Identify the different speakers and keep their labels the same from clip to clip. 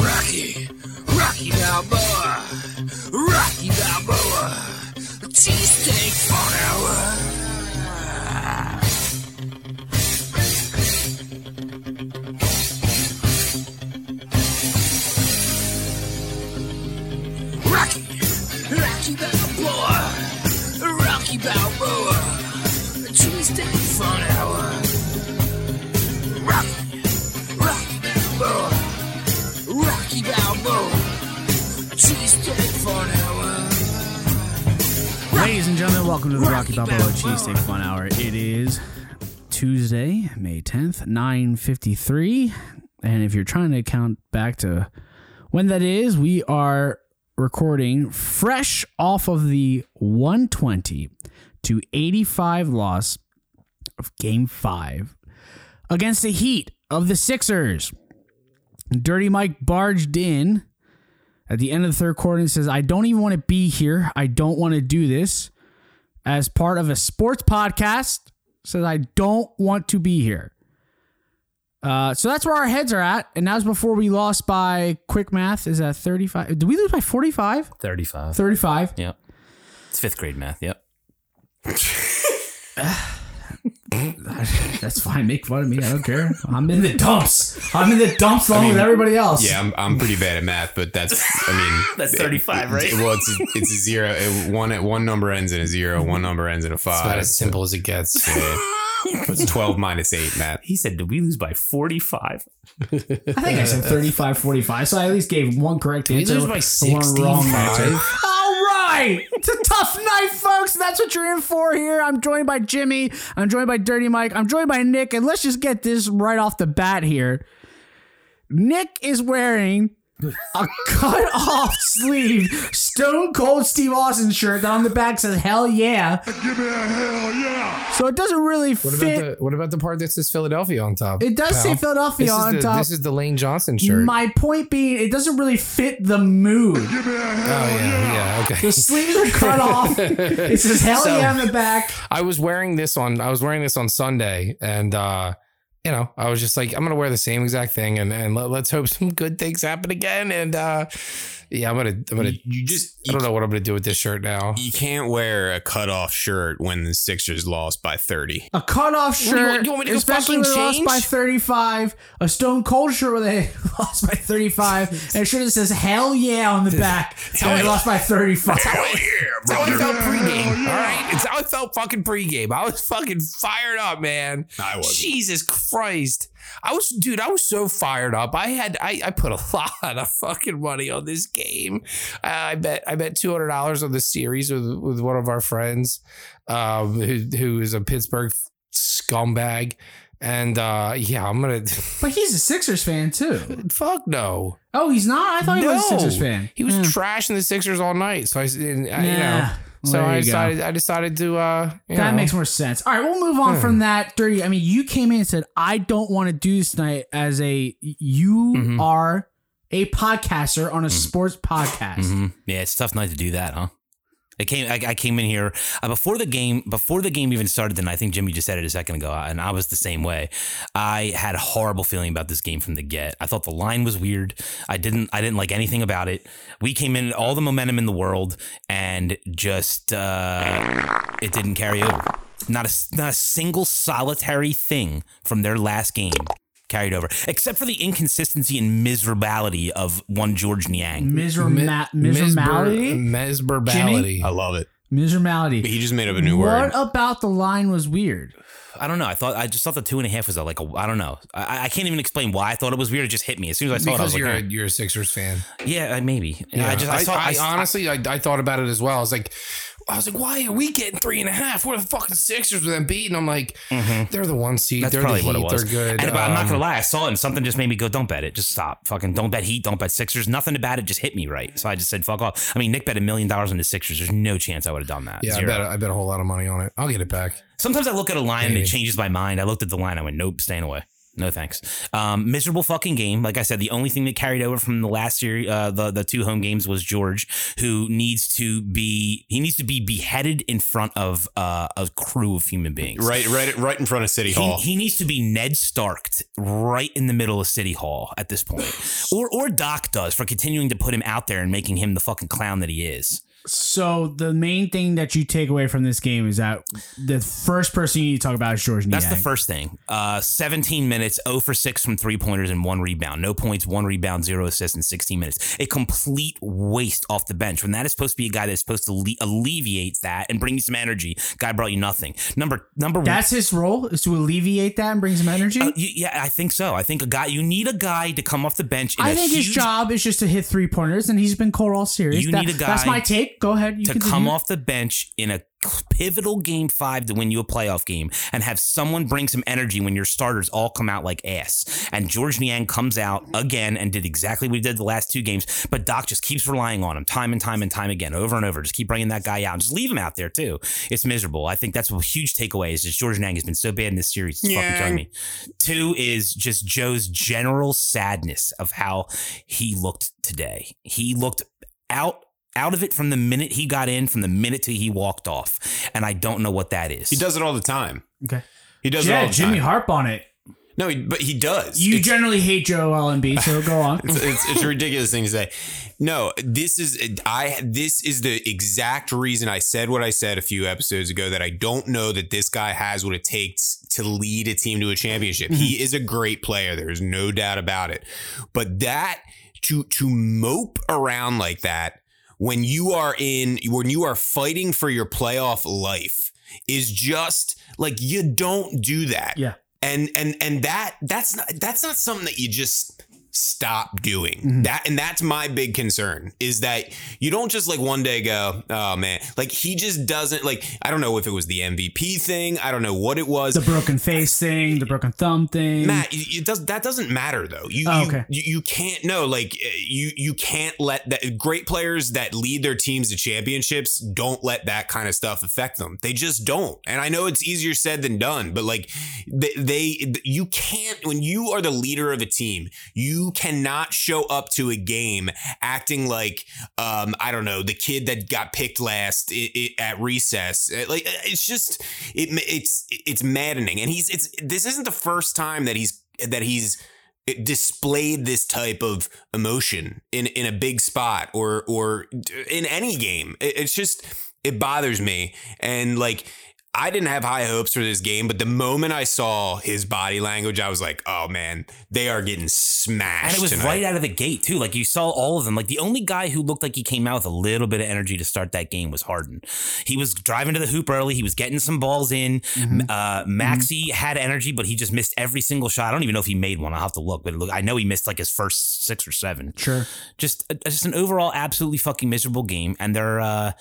Speaker 1: Rocky, Rocky Balboa, Rocky Balboa, cheesesteak for an hour.
Speaker 2: Welcome to the Rocky
Speaker 1: Rocky
Speaker 2: Balboa. Cheesesteak Fun Hour. It is Tuesday, May 10th, 9.53. And if you're trying to count back to when that is, we are recording fresh off of the 120 to 85 loss of Game 5 against the Heat of the Sixers. Dirty Mike barged in at the end of the third quarter and says, I don't even want to be here. I don't want to do this as part of a sports podcast. Says, I don't want to be here. Uh, so that's where our heads are at. And that was before we lost by quick math. Is that 35? Did we lose by 45?
Speaker 3: 35.
Speaker 2: 35.
Speaker 3: Yep. It's fifth grade math. Yep.
Speaker 2: That's fine. Make fun of me. I don't care. I'm in the dumps. I'm in the dumps along with everybody else.
Speaker 4: Yeah, I'm, I'm pretty bad at math, but that's I mean
Speaker 3: That's 35, right?
Speaker 4: Well, it's it's a zero. It, one one number ends in a zero. One number ends in a five.
Speaker 5: It's
Speaker 4: five.
Speaker 5: about as simple as it gets.
Speaker 4: Yeah. It's twelve minus eight, Matt.
Speaker 3: He said, Did we lose by 45?
Speaker 2: I think I said 35 45. So I at least gave one correct
Speaker 5: We
Speaker 2: answer.
Speaker 5: lose by
Speaker 2: one wrong
Speaker 5: 65.
Speaker 2: right. It's a tough night, folks. That's what you're in for here. I'm joined by Jimmy. I'm joined by Dirty Mike. I'm joined by Nick. And let's just get this right off the bat here. Nick is wearing a cut off sleeve Stone Cold Steve Austin shirt that on the back says hell yeah. Give me a hell yeah. So it doesn't really
Speaker 5: What
Speaker 2: fit.
Speaker 5: about the what about the part that says Philadelphia on top?
Speaker 2: It does say? Philadelphia
Speaker 5: this
Speaker 2: on
Speaker 5: is the,
Speaker 2: top.
Speaker 5: This is the Lane Johnson shirt.
Speaker 2: My point being, it doesn't really fit the mood.
Speaker 5: oh yeah, yeah, okay.
Speaker 2: The sleeves are cut off. It says hell
Speaker 5: So-
Speaker 2: yeah on the back.
Speaker 5: I was wearing this on I was wearing this on Sunday and uh you know, I was just like, I'm gonna wear the same exact thing and, and let, let's hope some good things happen again. And uh yeah, I'm gonna I'm gonna
Speaker 4: You, you just
Speaker 5: I don't know what I'm gonna do with this shirt now.
Speaker 4: you can't wear a cutoff shirt when the Sixers lost by thirty.
Speaker 2: A cut off
Speaker 5: do you want-
Speaker 2: shirt,
Speaker 5: you want me to
Speaker 2: especially when
Speaker 5: fucking
Speaker 2: they lost by 35. A Stone Cold shirt where they lost by 35. And a shirt that says hell yeah on the back. And they
Speaker 5: how I-
Speaker 2: lost by 35.
Speaker 5: That's how I felt pregame. All right, it's how I felt fucking pregame. I was fucking fired up, man.
Speaker 4: I wasn't.
Speaker 5: Jesus Christ, I was, dude. I was so fired up. I had, I, I put a lot of fucking money on this game. I bet, I bet two hundred dollars on the series with with one of our friends, um, who who is a Pittsburgh scumbag. And uh yeah, I'm gonna
Speaker 2: But he's a Sixers fan too.
Speaker 5: fuck no.
Speaker 2: Oh, he's not? I thought he was a Sixers fan.
Speaker 5: He was
Speaker 2: Yeah.
Speaker 5: trashing the Sixers all night. So I, and, I- you
Speaker 2: Yeah.
Speaker 5: know, so I decided I decided to uh you
Speaker 2: That
Speaker 5: know,
Speaker 2: makes more sense. All right, we'll move on from that. Dirty. I mean, you came in and said, I don't want to do this tonight as a, you
Speaker 5: Mhm.
Speaker 2: are a podcaster on a sports podcast.
Speaker 3: Mhm. Yeah, it's tough night to do that, huh? I came. I, I came in here uh, before the game. Before the game even started, and I think Jimmy just said it a second ago, and I was the same way. I had a horrible feeling about this game from the get. I thought the line was weird. I didn't. I didn't like anything about it. We came in all the momentum in the world, and just uh, it didn't carry over. Not a not a single solitary thing from their last game carried over, except for the inconsistency and miserability of one Georges Niang.
Speaker 2: Miserma- misermality?
Speaker 5: Mesberbality.
Speaker 4: I love it.
Speaker 2: Misermality.
Speaker 4: He just made up a new word.
Speaker 2: what about the line was weird?
Speaker 3: I don't know. I thought I just thought the two and a half was a, like a I don't know. I, I can't even explain why I thought it was weird. It just hit me as soon as I saw it. I was
Speaker 5: Because
Speaker 3: like,
Speaker 5: you're a, you're a Sixers fan.
Speaker 3: yeah, maybe.
Speaker 5: Yeah,
Speaker 3: I just I, saw. I,
Speaker 5: I, honestly, I, I thought about it as well. I was like, I was like, why are we getting three and a half? We're the fucking Sixers with them beating. I'm like, they're the one seed.
Speaker 3: that's
Speaker 5: they're
Speaker 3: probably
Speaker 5: the
Speaker 3: what it was.
Speaker 5: They're good.
Speaker 3: And, but I'm not
Speaker 5: Um,
Speaker 3: gonna lie. I saw it and something just made me go, "Don't bet it. Just stop. Fucking don't bet Heat. Don't bet Sixers. Nothing about it just hit me right. So I just said, "Fuck off." I mean, Nick bet a million dollars on the Sixers. There's no chance I would have done that.
Speaker 5: Yeah, I bet, I bet a whole lot of money on it. I'll get it back.
Speaker 3: Sometimes I look at a line and it changes my mind. I looked at the line. I went, "Nope, staying away." No thanks. Um, miserable fucking game. Like I said, the only thing that carried over from the last year, uh, the the two home games was George, who needs to be he needs to be beheaded in front of uh, a crew of human beings.
Speaker 4: Right, right, right in front of City
Speaker 3: He,
Speaker 4: Hall.
Speaker 3: he needs to be Ned Starked right in the middle of City Hall at this point, or or Doc does for continuing to put him out there and making him the fucking clown that he is.
Speaker 2: So the main thing that you take away from this game is that the first person you need to talk about is George
Speaker 3: That's the first thing. Uh, 17 minutes, 0 for 6 from three pointers and one rebound. No points, one rebound, zero assists in 16 minutes. A complete waste off the bench when that is supposed to be a guy that's supposed to le- alleviate that and bring you some energy. Guy brought you nothing. Number number one.
Speaker 2: That's his role is to alleviate that and bring some energy.
Speaker 3: Uh, y- yeah, I think so. I think a guy. You need a guy to come off the bench.
Speaker 2: I think his job is just to hit three pointers, and he's been cold all series.
Speaker 3: You
Speaker 2: That-
Speaker 3: need a guy.
Speaker 2: That's my take. Go ahead. You
Speaker 3: to
Speaker 2: continue.
Speaker 3: come off the bench in a pivotal game five to win you a playoff game and have someone bring some energy when your starters all come out like ass. And Georges Niang comes out again and did exactly what he did the last two games, but Doc just keeps relying on him time and time and time again, over and over. Just keep bringing that guy out and just leave him out there too. It's miserable. I think that's a huge takeaway is just Georges Niang has been so bad in this series. It's fucking killing me. Two is just Joe's general sadness of how he looked today. He looked out out of it from the minute he got in, from the minute till he walked off, and I don't know what that is.
Speaker 4: he does it all the time.
Speaker 2: Okay.
Speaker 4: He does it all
Speaker 2: Yeah,
Speaker 4: the
Speaker 2: Jimmy
Speaker 4: time.
Speaker 2: harp on it.
Speaker 4: No, he, but he does.
Speaker 2: You
Speaker 4: It's-
Speaker 2: generally hate Joe Embiid, so go on.
Speaker 4: it's, it's, it's a ridiculous thing to say. No, this is I. This is the exact reason I said what I said a few episodes ago that I don't know that this guy has what it takes to lead a team to a championship. He is a great player. There's no doubt about it. But that to to mope around like that when you are in when you are fighting for your playoff life is just like you don't do that
Speaker 2: Yeah.
Speaker 4: and and and that that's not that's not something that you just stop doing
Speaker 2: Mm-hmm.
Speaker 4: that and that's my big concern is that you don't just like one day go oh man like he just doesn't like i don't know if it was the mvp thing i don't know what it was
Speaker 2: The broken face thing, the broken thumb thing.
Speaker 4: Matt, it does that doesn't matter though. You
Speaker 2: Oh,
Speaker 4: you-
Speaker 2: okay.
Speaker 4: you, you can't no like uh, you you can't let that great players that lead their teams to championships don't let that kind of stuff affect them. They just don't. And I know it's easier said than done, but like they, they you can't when you are the leader of a team, you cannot show up to a game acting like um I don't know, the kid that got picked last i i at recess. Uh, Like it's just it it's it's maddening. And he's it's this isn't the first time that he's that he's displayed this type of emotion in in a big spot or or in any game. It- It's just it bothers me and like I didn't have high hopes for this game, but the moment I saw his body language, I was like, "Oh man, they are getting smashed."
Speaker 3: and it was
Speaker 4: tonight.
Speaker 3: right out of the gate too. Like you saw all of them. Like the only guy who looked like he came out with a little bit of energy to start that game was Harden. He was driving to the hoop early. He was getting some balls in.
Speaker 2: Mm-hmm.
Speaker 3: Uh, Maxey had energy, but he just missed every single shot. I don't even know if he made one. I'll have to look, but look, I know he missed like his first six or seven.
Speaker 2: Sure.
Speaker 3: just uh, just an overall absolutely fucking miserable game. And their uh,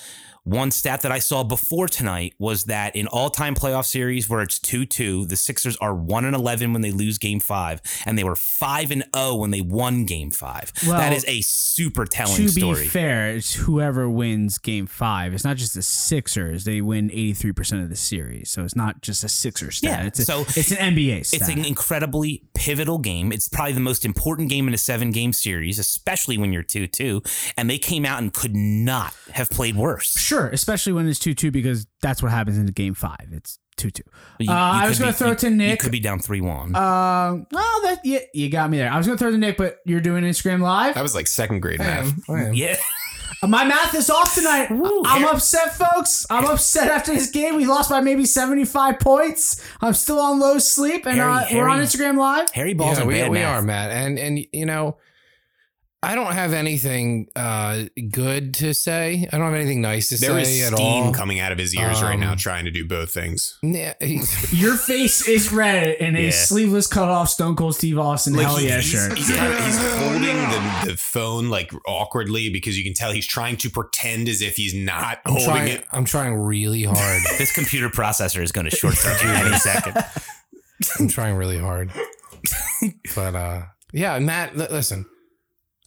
Speaker 3: one stat that I saw before tonight was that in all time playoff series where it's two two, the Sixers are one and eleven when they lose Game Five, and they were five and zero when they won Game Five.
Speaker 2: Well,
Speaker 3: that is a super telling
Speaker 2: To
Speaker 3: story.
Speaker 2: To be fair, it's whoever wins game five. It's not just the Sixers. They win 83% of the series. So it's not just a Sixer stat.
Speaker 3: Yeah,
Speaker 2: It's, a,
Speaker 3: so
Speaker 2: it's an NBA stat.
Speaker 3: It's an incredibly pivotal game. It's probably the most important game in a seven game series, especially when you're 2 2. And they came out and could not have played worse.
Speaker 2: Sure, especially when it's 2 2 because that's what happens in the game five. It's 2 2.
Speaker 3: You-
Speaker 2: Uh,
Speaker 3: you
Speaker 2: I was going to throw it to
Speaker 3: You
Speaker 2: Nick.
Speaker 3: could be down 3 1.
Speaker 2: Um, oh, that yeah, you got me there. I was going to throw it to Nick, but you're doing Instagram Live.
Speaker 4: That was like second grade
Speaker 5: I
Speaker 4: math.
Speaker 5: am. I am.
Speaker 3: yeah.
Speaker 2: Uh, My math is off tonight. I'm upset, folks. I'm upset after this game. We lost by maybe 75 points. I'm still on low sleep, and
Speaker 3: Harry,
Speaker 2: uh, we're on Instagram Live.
Speaker 3: Harry Balls
Speaker 5: Yeah,
Speaker 3: are
Speaker 5: we,
Speaker 3: bad
Speaker 5: we
Speaker 3: math.
Speaker 5: are, Matt. And and you know, I don't have anything uh, good to say. I don't have anything nice to
Speaker 4: There
Speaker 5: say
Speaker 4: is
Speaker 5: at
Speaker 4: steam
Speaker 5: all.
Speaker 4: coming out of his ears right
Speaker 5: Um,
Speaker 4: now, trying to do both things.
Speaker 5: Yeah,
Speaker 2: Your face is red in a
Speaker 3: Yeah.
Speaker 2: sleeveless cut off Stone Cold Steve Austin hell
Speaker 4: he-
Speaker 2: yeah
Speaker 4: he's,
Speaker 2: shirt.
Speaker 4: He's, kind of- he's holding the, the phone like awkwardly because you can tell he's trying to pretend as if he's not
Speaker 5: I'm
Speaker 4: holding
Speaker 5: trying.
Speaker 4: it.
Speaker 5: I'm trying really hard.
Speaker 3: This computer processor is going to short circuit any second.
Speaker 5: I'm trying really hard. But uh, yeah, Matt. li- listen,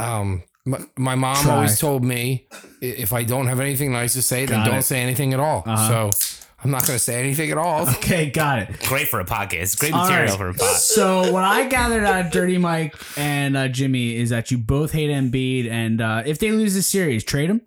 Speaker 5: um, my, my mom
Speaker 2: Try.
Speaker 5: always told me if I don't have anything nice to say, then
Speaker 2: Got
Speaker 5: don't
Speaker 2: it.
Speaker 5: say anything at all.
Speaker 2: Uh-huh.
Speaker 5: So I'm not going to say anything at all.
Speaker 2: Okay, got it.
Speaker 3: Great for a podcast. Great
Speaker 2: All
Speaker 3: material
Speaker 2: right.
Speaker 3: for a pod.
Speaker 2: So what I gathered out of Dirty Mike and uh, Jimmy is that you both hate Embiid, and uh, if they lose the series, trade him.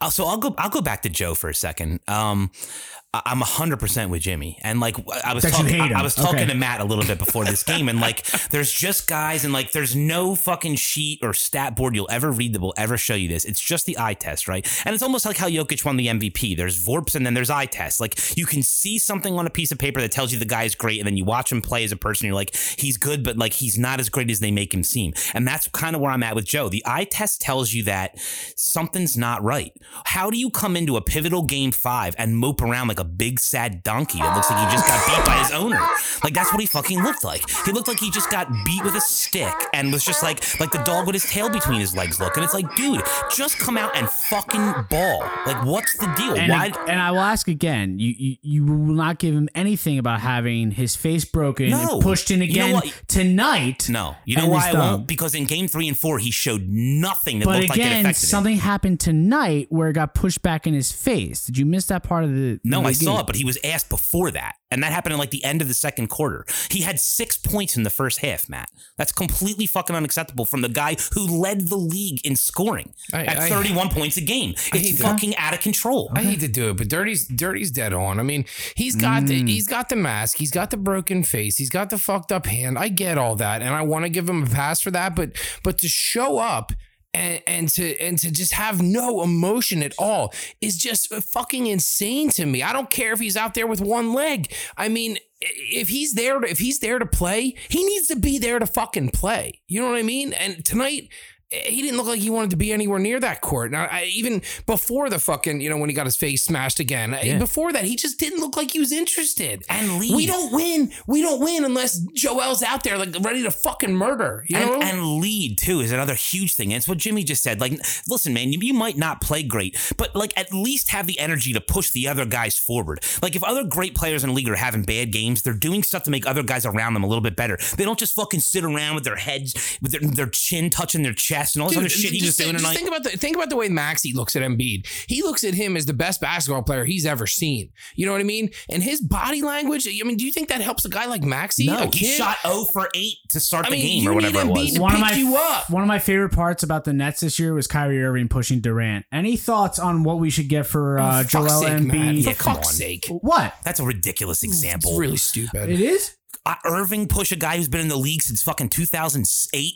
Speaker 3: Uh, so I'll go. I'll go back to Joe for a second. Um, I- I'm hundred percent with Jimmy, and like I was
Speaker 2: That
Speaker 3: talking, I, I was talking
Speaker 2: Okay.
Speaker 3: to Matt a little bit before this game, and like there's just guys, and like there's no fucking sheet or stat board you'll ever read that will ever show you this. It's just the eye test, right? And it's almost like how Jokic won the MVP. There's VORPs and then there's eye tests. Like you can see something on a piece of paper that tells you the guy is great, and then you watch him play as a person. You're like, he's good, but like he's not as great as they make him seem. And that's kind of where I'm at with Joe. The eye test tells you that something's not right. How do you come into a pivotal game five and mope around like a big sad donkey that looks like he just got beat by his owner? Like that's what he fucking looked like. He looked like he just got beat with a stick and was just like like the dog with his tail between his legs look. And it's like, dude, just come out and fucking ball. Like what's the deal?
Speaker 2: And,
Speaker 3: Why?
Speaker 2: and I will ask again. You, you you will not give him anything about having his face broken
Speaker 3: No.
Speaker 2: and pushed in
Speaker 3: You know
Speaker 2: again tonight.
Speaker 3: No, you know why I won't? Because in game three and four, he showed nothing that
Speaker 2: But
Speaker 3: looked like it
Speaker 2: again,
Speaker 3: affected him.
Speaker 2: something happened tonight where it got pushed back in his face. Did you miss that part of the?
Speaker 3: No, I saw it, but he was asked before that. And that happened in like the end of the second quarter. He had six points in the first half, Matt. That's completely fucking unacceptable from the guy who led the league in scoring
Speaker 5: I-
Speaker 3: at
Speaker 5: I-
Speaker 3: 31 points a game. It's
Speaker 5: that.
Speaker 3: fucking out of control.
Speaker 5: I hate to do it, but Dirty's Dirty's dead on. I mean, he's got the, mm. he's got the mask, he's got the broken face, he's got the fucked up hand. I get all that, and I want to give him a pass for that. But but to show up and, and to and to just have no emotion at all is just fucking insane to me. I don't care if he's out there with one leg. I mean, if he's there if he's there to play, he needs to be there to fucking play. You know what I mean? And tonight he didn't look like he wanted to be anywhere near that court. Now, I, even before the fucking, you know, when he got his face smashed again,
Speaker 3: Yeah.
Speaker 5: before that, he just didn't look like he was interested.
Speaker 3: And lead.
Speaker 5: we don't win. We don't win unless Joel's out there like ready to fucking murder. You know?
Speaker 3: And, and lead too is another huge thing. And it's what Jimmy just said. Like, listen, man, you, you might not play great, but like at least have the energy to push the other guys forward. Like if other great players in the league are having bad games, they're doing stuff to make other guys around them a little bit better. They don't just fucking sit around with their heads, with their, their chin touching their chest and all this other shit he was
Speaker 5: just,
Speaker 3: doing
Speaker 5: just
Speaker 3: tonight.
Speaker 5: think about the think about the way Maxey looks at Embiid. He looks at him as the best basketball player he's ever seen. You know what I mean? And his body language. I mean, do you think that helps a guy like Maxey?
Speaker 3: no,
Speaker 5: a
Speaker 3: he shot 0 for 8 to start
Speaker 5: I
Speaker 3: the
Speaker 5: mean,
Speaker 3: game or whatever it was.
Speaker 5: To
Speaker 2: one of my
Speaker 5: you up.
Speaker 2: one of my favorite parts about the Nets this year was Kyrie Irving pushing Durant. Any thoughts on what we should get for
Speaker 5: Oh,
Speaker 2: uh,
Speaker 5: for
Speaker 2: Joel
Speaker 5: fuck's sake, man.
Speaker 2: Embiid?
Speaker 5: For
Speaker 3: Yeah, come
Speaker 5: fuck's
Speaker 3: on.
Speaker 5: sake.
Speaker 2: What
Speaker 3: That's a ridiculous example.
Speaker 5: It's really stupid.
Speaker 2: it is?
Speaker 3: uh, Irving push a guy who's been in the league since fucking 2008.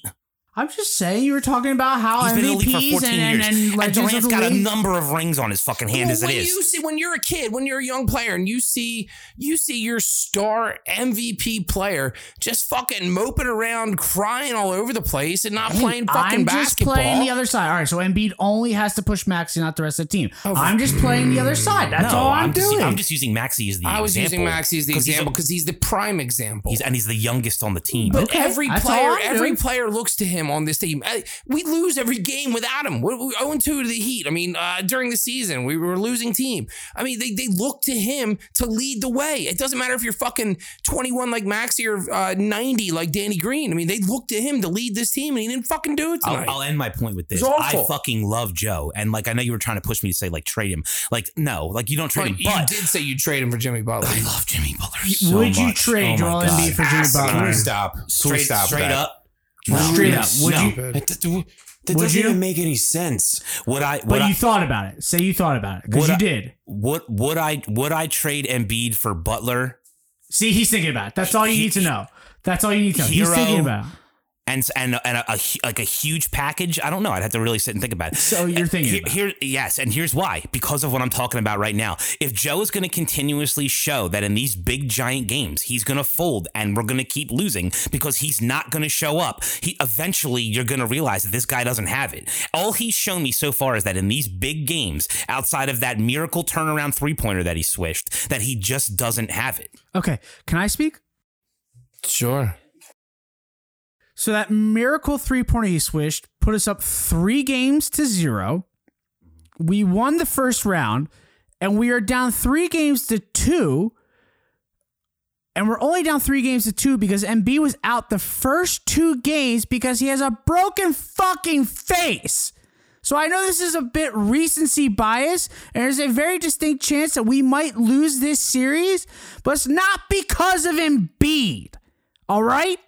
Speaker 2: I'm just saying you were talking about how
Speaker 3: He's been in the league for
Speaker 2: MVPs
Speaker 3: 14
Speaker 2: and, and,
Speaker 3: years.
Speaker 2: and
Speaker 3: And,
Speaker 2: legends of
Speaker 3: Durant's
Speaker 2: the
Speaker 3: got a number of rings on his fucking hand
Speaker 5: Well,
Speaker 3: as it
Speaker 5: when
Speaker 3: is.
Speaker 5: You see, when you're a kid, when you're a young player, and you see you see your star MVP player just fucking moping around, crying all over the place, and not
Speaker 2: Hey,
Speaker 5: playing fucking
Speaker 2: I'm just playing the other side. All right, so Embiid only has to push Maxey, not the rest of the team.
Speaker 5: Oh,
Speaker 2: I'm just playing the other side. That's
Speaker 3: no,
Speaker 2: all I'm,
Speaker 3: just,
Speaker 2: doing.
Speaker 3: I'm just using Maxey as the
Speaker 5: I was
Speaker 3: example.
Speaker 5: using Maxey as the
Speaker 3: 'Cause he's
Speaker 5: example because he's the prime example.
Speaker 3: He's, and he's the youngest on the team.
Speaker 5: But
Speaker 2: Okay,
Speaker 5: every player, every
Speaker 2: doing.
Speaker 5: player looks to him on this team. We lose every game without him. We're 0 2 to the Heat. I mean, uh, during the season, we were a losing team. I mean, they, they look to him to lead the way. It doesn't matter if you're fucking 21 like Maxey or uh, 90 like Danny Green. I mean, they look to him to lead this team, and he didn't fucking do it tonight.
Speaker 3: I'll, I'll end my point with this. I fucking love Joe, and like I know you were trying to push me to say like trade him. Like no, like you don't trade
Speaker 5: but
Speaker 3: him.
Speaker 5: But you
Speaker 3: But
Speaker 5: did say you trade him for Jimmy Butler.
Speaker 3: I love Jimmy Butler. So
Speaker 2: Would you trade
Speaker 3: Oh my
Speaker 2: Joel
Speaker 3: God.
Speaker 2: Embiid for Jimmy Butler?
Speaker 4: stop? Can we
Speaker 3: Straight,
Speaker 4: stop
Speaker 3: straight
Speaker 4: that?
Speaker 3: Up.
Speaker 2: Straight up. Would
Speaker 3: No.
Speaker 2: you?
Speaker 4: That, that- that
Speaker 2: Would
Speaker 4: doesn't
Speaker 2: you?
Speaker 4: even make any sense.
Speaker 3: Would I? Would
Speaker 2: But
Speaker 3: I?
Speaker 2: you thought about it. Say you thought about it because you
Speaker 3: I-
Speaker 2: did.
Speaker 3: would would I? Would I trade Embiid for Butler?
Speaker 2: See, he's thinking about it. That's all you need to know. That's all you need to know. He's thinking about. it.
Speaker 3: And and and a, a like a huge package. I don't know. I'd have to really sit and think about it.
Speaker 2: So you're thinking
Speaker 3: Here,
Speaker 2: about
Speaker 3: here, yes, and here's why. Because of what I'm talking about right now. If Joe is going to continuously show that in these big giant games he's going to fold and we're going to keep losing because he's not going to show up, he eventually you're going to realize that this guy doesn't have it. All he's shown me so far is that in these big games, outside of that miracle turnaround three pointer that he swished, that he just doesn't have it.
Speaker 2: Okay, can I speak?
Speaker 5: Sure.
Speaker 2: So that miracle three pointer he swished put us up three games to zero. We won the first round, and we are down three games to two. And we're only down three games to two because Embiid was out the first two games because he has a broken fucking face. So I know this is a bit recency bias, and there's a very distinct chance that we might lose this series, but it's not because of Embiid. All right?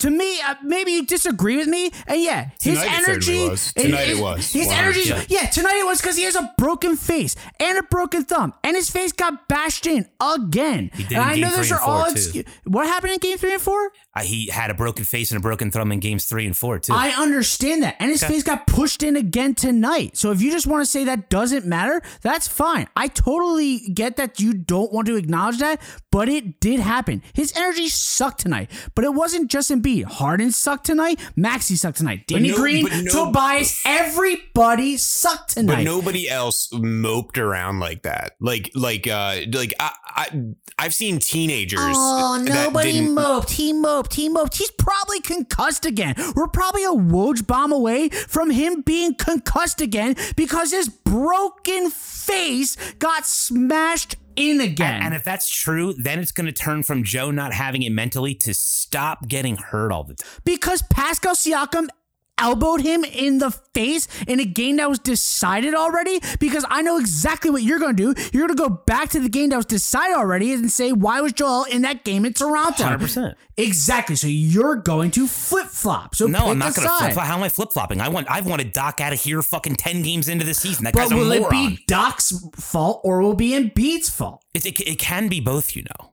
Speaker 2: To me, uh, maybe you disagree with me, and yeah, his
Speaker 4: Tonight
Speaker 2: energy.
Speaker 4: certainly was. Tonight it was.
Speaker 2: His
Speaker 4: 100%.
Speaker 2: energy. Yeah, tonight it was because he has a broken face and a broken thumb, and his face got bashed in again. and I know those are all excuses. What happened in game three and four?
Speaker 3: He had a broken face and a broken thumb in games three and four too.
Speaker 2: I understand that. And his face got pushed in again tonight. So if you just want to say that doesn't matter, that's fine. I totally get that you don't want to acknowledge that, but it did happen. His energy sucked tonight. But it wasn't just Embiid. Harden sucked tonight. Maxey sucked tonight. Danny
Speaker 4: no-
Speaker 2: Green,
Speaker 4: no-
Speaker 2: Tobias, everybody sucked tonight.
Speaker 4: But nobody else moped around like that. Like, like, uh, like I, I, I've seen teenagers.
Speaker 2: Oh, nobody moped. He moped. He moped. He's probably concussed again. We're probably a Woj bomb away from him being concussed again because his broken face got smashed in again.
Speaker 3: and if that's true, then it's going to turn from Joe not having it mentally to stop getting hurt all the time.
Speaker 2: because Pascal Siakam elbowed him in the face in a game that was decided already because I know exactly what you're going to do. You're going to go back to the game that was decided already and say, why was Joel in that game in Toronto?
Speaker 3: 100%.
Speaker 2: Exactly. So you're going to flip flop. So
Speaker 3: No, I'm not going to flip flop. How am I flip flopping? I want I've wanted Doc out of here fucking ten games into the season. That
Speaker 2: But
Speaker 3: guy's a
Speaker 2: will
Speaker 3: moron.
Speaker 2: it be Doc's fault or will it be Embiid's fault?
Speaker 3: It, it, it can be both, you know.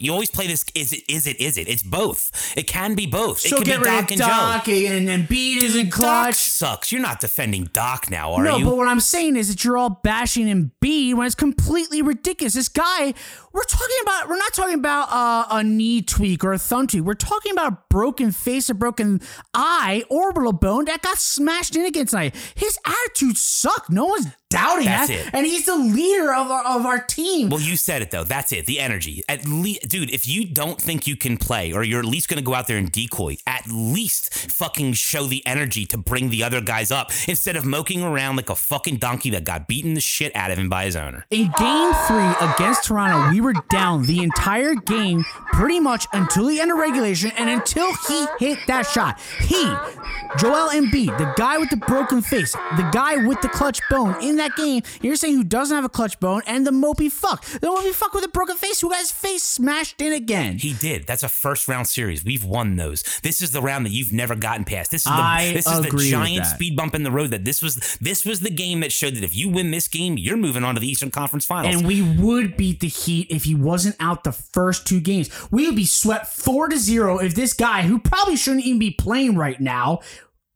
Speaker 3: You always play this. Is it? Is it? Is it? It's both. It can be both. it
Speaker 2: So
Speaker 3: could
Speaker 2: get
Speaker 3: be
Speaker 2: rid
Speaker 3: Doc
Speaker 2: of
Speaker 3: and
Speaker 2: Doc
Speaker 3: Joe.
Speaker 2: and Embiid isn't
Speaker 3: Doc sucks. You're not defending Doc now, are
Speaker 2: no,
Speaker 3: you?
Speaker 2: No, but what I'm saying is that you're all bashing Embiid when it's completely ridiculous. This guy, we're talking about, we're not talking about uh, a knee tweak or a thumb tweak. We're talking about a broken face, a broken eye, orbital bone that got smashed in again tonight. His attitude sucked. No one's doubting
Speaker 3: That's
Speaker 2: that.
Speaker 3: it.
Speaker 2: And he's the leader of our, of our team.
Speaker 3: Well, you said it though. That's it. The energy. At least, dude, if you don't think you can play, or you're at least going to go out there and decoy, at least fucking show the energy to bring the other guys up instead of moking around like a fucking donkey that got beaten the shit out of him by his owner.
Speaker 2: In game three against Toronto, we were down the entire game pretty much until the end of regulation and until he hit that shot. He, Joel Embiid, the guy with the broken face, the guy with the clutch bone in that game, you're saying who doesn't have a clutch bone, and the mopey fuck. The mopey fuck with a broken face who got his face smashed in again.
Speaker 3: He did. That's a first round series. We've won those. This is the round that you've never gotten past. This is the
Speaker 2: I
Speaker 3: this is the giant speed bump in the road that this was this was the game that showed that if you win this game, you're moving on to the Eastern Conference Finals.
Speaker 2: And we would beat the Heat if he wasn't out the first two games. We would be swept four to zero if this guy, who probably shouldn't even be playing right now,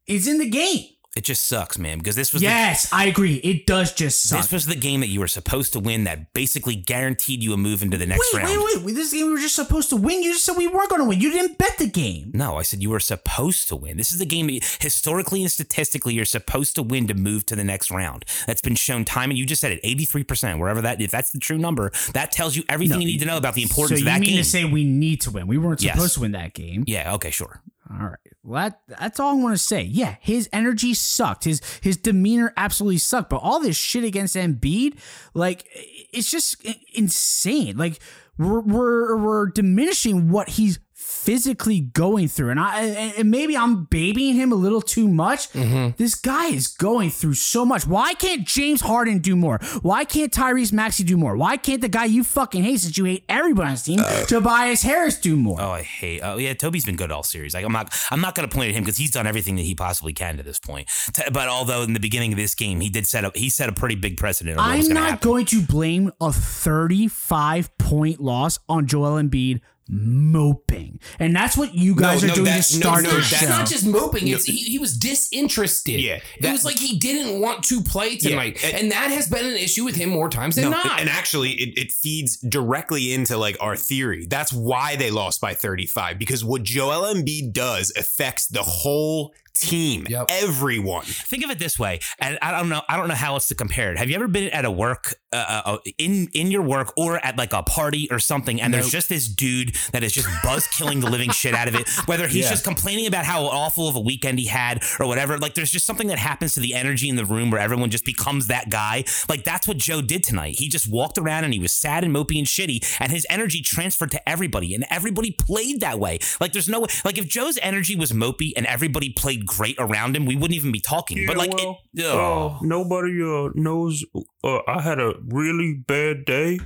Speaker 2: is in the game.
Speaker 3: It just sucks, man, because this was the
Speaker 2: Yes, I agree. It does just suck.
Speaker 3: This was the game that you were supposed to win that basically guaranteed you a move into the next
Speaker 2: wait,
Speaker 3: round.
Speaker 2: wait, wait. Wait this game we were just supposed to win. You just said we weren't going to win. You didn't bet the game.
Speaker 3: No, I said you were supposed to win. This is the game that you- historically and statistically you're supposed to win to move to the next round. That's been shown time and you just said it 83%, wherever that if that's the true number, that tells you everything you need to know about the importance
Speaker 2: so
Speaker 3: of
Speaker 2: you
Speaker 3: that
Speaker 2: mean
Speaker 3: game.
Speaker 2: to say we need to win? We weren't
Speaker 3: Yes.
Speaker 2: supposed to win that game.
Speaker 3: yeah, okay, sure.
Speaker 2: All right. Well, that, that's all I want to say. Yeah, his energy sucked. His his demeanor absolutely sucked. But all this shit against Embiid, like, it's just insane. Like, we're we're, we're diminishing what he's physically going through. And I and maybe I'm babying him a little too much. Mm-hmm. This guy is going through so much. Why can't James Harden do more? Why can't Tyrese Maxey do more? Why can't the guy you fucking hate since you hate everybody on his team, Tobias Harris, do more?
Speaker 3: Oh, I hate. Oh, yeah. Toby's been good all series. Like I'm not. I'm not going to point at him because he's done everything that he possibly can to this point. But although in the beginning of this game he did set up, he set a pretty big precedent. Of what was
Speaker 2: I'm
Speaker 3: gonna
Speaker 2: not
Speaker 3: happen.
Speaker 2: going to blame a 35 point loss on Joel Embiid moping. And that's what you guys
Speaker 4: No,
Speaker 2: are
Speaker 4: no,
Speaker 2: doing
Speaker 4: that-
Speaker 2: to start
Speaker 4: no,
Speaker 2: the show.
Speaker 5: It's not just moping. It's he, he was disinterested.
Speaker 4: Yeah,
Speaker 5: it was like he didn't want to play tonight,
Speaker 4: and-
Speaker 5: and, that has been an issue with him more times than
Speaker 4: No,
Speaker 5: not.
Speaker 4: and actually, it, it feeds directly into like our theory. That's why they lost by 35 because what Joel Embiid does affects the whole team,
Speaker 5: Yep.
Speaker 4: everyone.
Speaker 3: Think of it this way, and I don't know. I don't know how else to compare it. Have you ever been at a work, uh, uh, in in your work, or at like a party or something, and there's just this dude that is just buzz killing the living shit out of it. Whether he's
Speaker 4: Yeah.
Speaker 3: just complaining about how awful of a weekend he had or whatever. Like there's just something that happens to the energy in the room where everyone just becomes that guy. Like that's what Joe did tonight. He just walked around and he was sad and mopey and shitty, and his energy transferred to everybody, and everybody played that way. Like there's no like if Joe's energy was mopey and everybody played played great around him, we wouldn't even be talking. but like,
Speaker 6: well,
Speaker 3: it,
Speaker 6: Uh,
Speaker 3: oh.
Speaker 6: nobody uh, knows. Uh, I had a really bad day.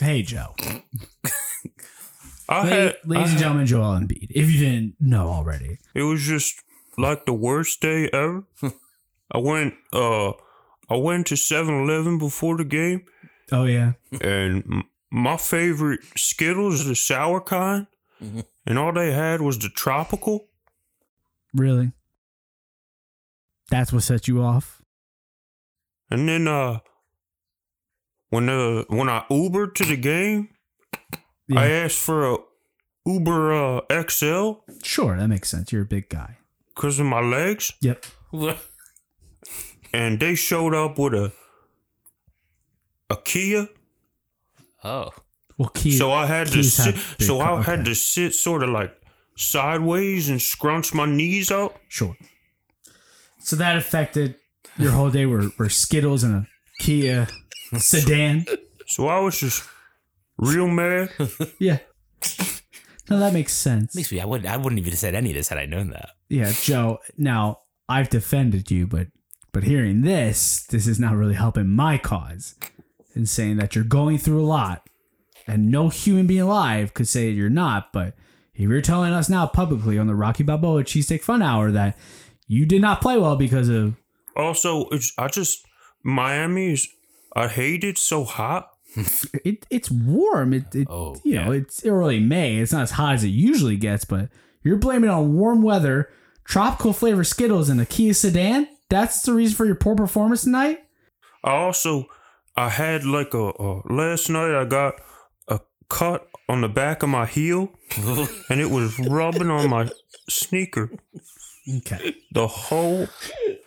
Speaker 2: Hey, Joe.
Speaker 6: I
Speaker 2: La-
Speaker 6: had, I
Speaker 2: ladies and gentlemen, Joel Embiid. If you didn't know already,
Speaker 6: It was just like the worst day ever. I went. Uh, I went to 7-Eleven before the game,
Speaker 2: oh yeah,
Speaker 6: and my favorite Skittles, the sour kind,
Speaker 3: Mhm.
Speaker 6: and all they had was the tropical.
Speaker 2: Really? That's what set you off.
Speaker 6: And then uh when uh when I Ubered to the game, I asked for a Uber uh XL
Speaker 2: Sure, that makes sense. You're a big guy.
Speaker 6: because of my legs,
Speaker 2: Yep.
Speaker 6: and they showed up with a a Kia.
Speaker 3: oh.
Speaker 2: Well, Kia.
Speaker 6: so I had to sit. So I
Speaker 2: car-
Speaker 6: had to sit sort of like sideways and scrunch my knees up.
Speaker 2: Sure. So that affected your whole day. Were were Skittles and a Kia sedan?
Speaker 6: So I was just real mad.
Speaker 2: Yeah. No, that makes sense.
Speaker 3: Makes me. I wouldn't. I wouldn't even have said any of this had I known that.
Speaker 2: Yeah, Joe. Now I've defended you, but but hearing this, this is not really helping my cause. In saying that you're going through a lot, and no human being alive could say you're not. But if you're telling us now publicly on the Rocky Balboa Cheesesteak Fun Hour that you did not play well because of
Speaker 6: Also, it's I just Miami is. I hate it so hot.
Speaker 2: it, it's warm. It, it
Speaker 3: Oh,
Speaker 2: you know, it's early May. It's not as hot as it usually gets, but you're blaming on warm weather, tropical flavor Skittles, and a Kia sedan. That's the reason for your poor performance tonight.
Speaker 6: I also I had like a, a last night I got a cut on the back of my heel and it was rubbing on my sneaker
Speaker 2: Okay.
Speaker 6: the whole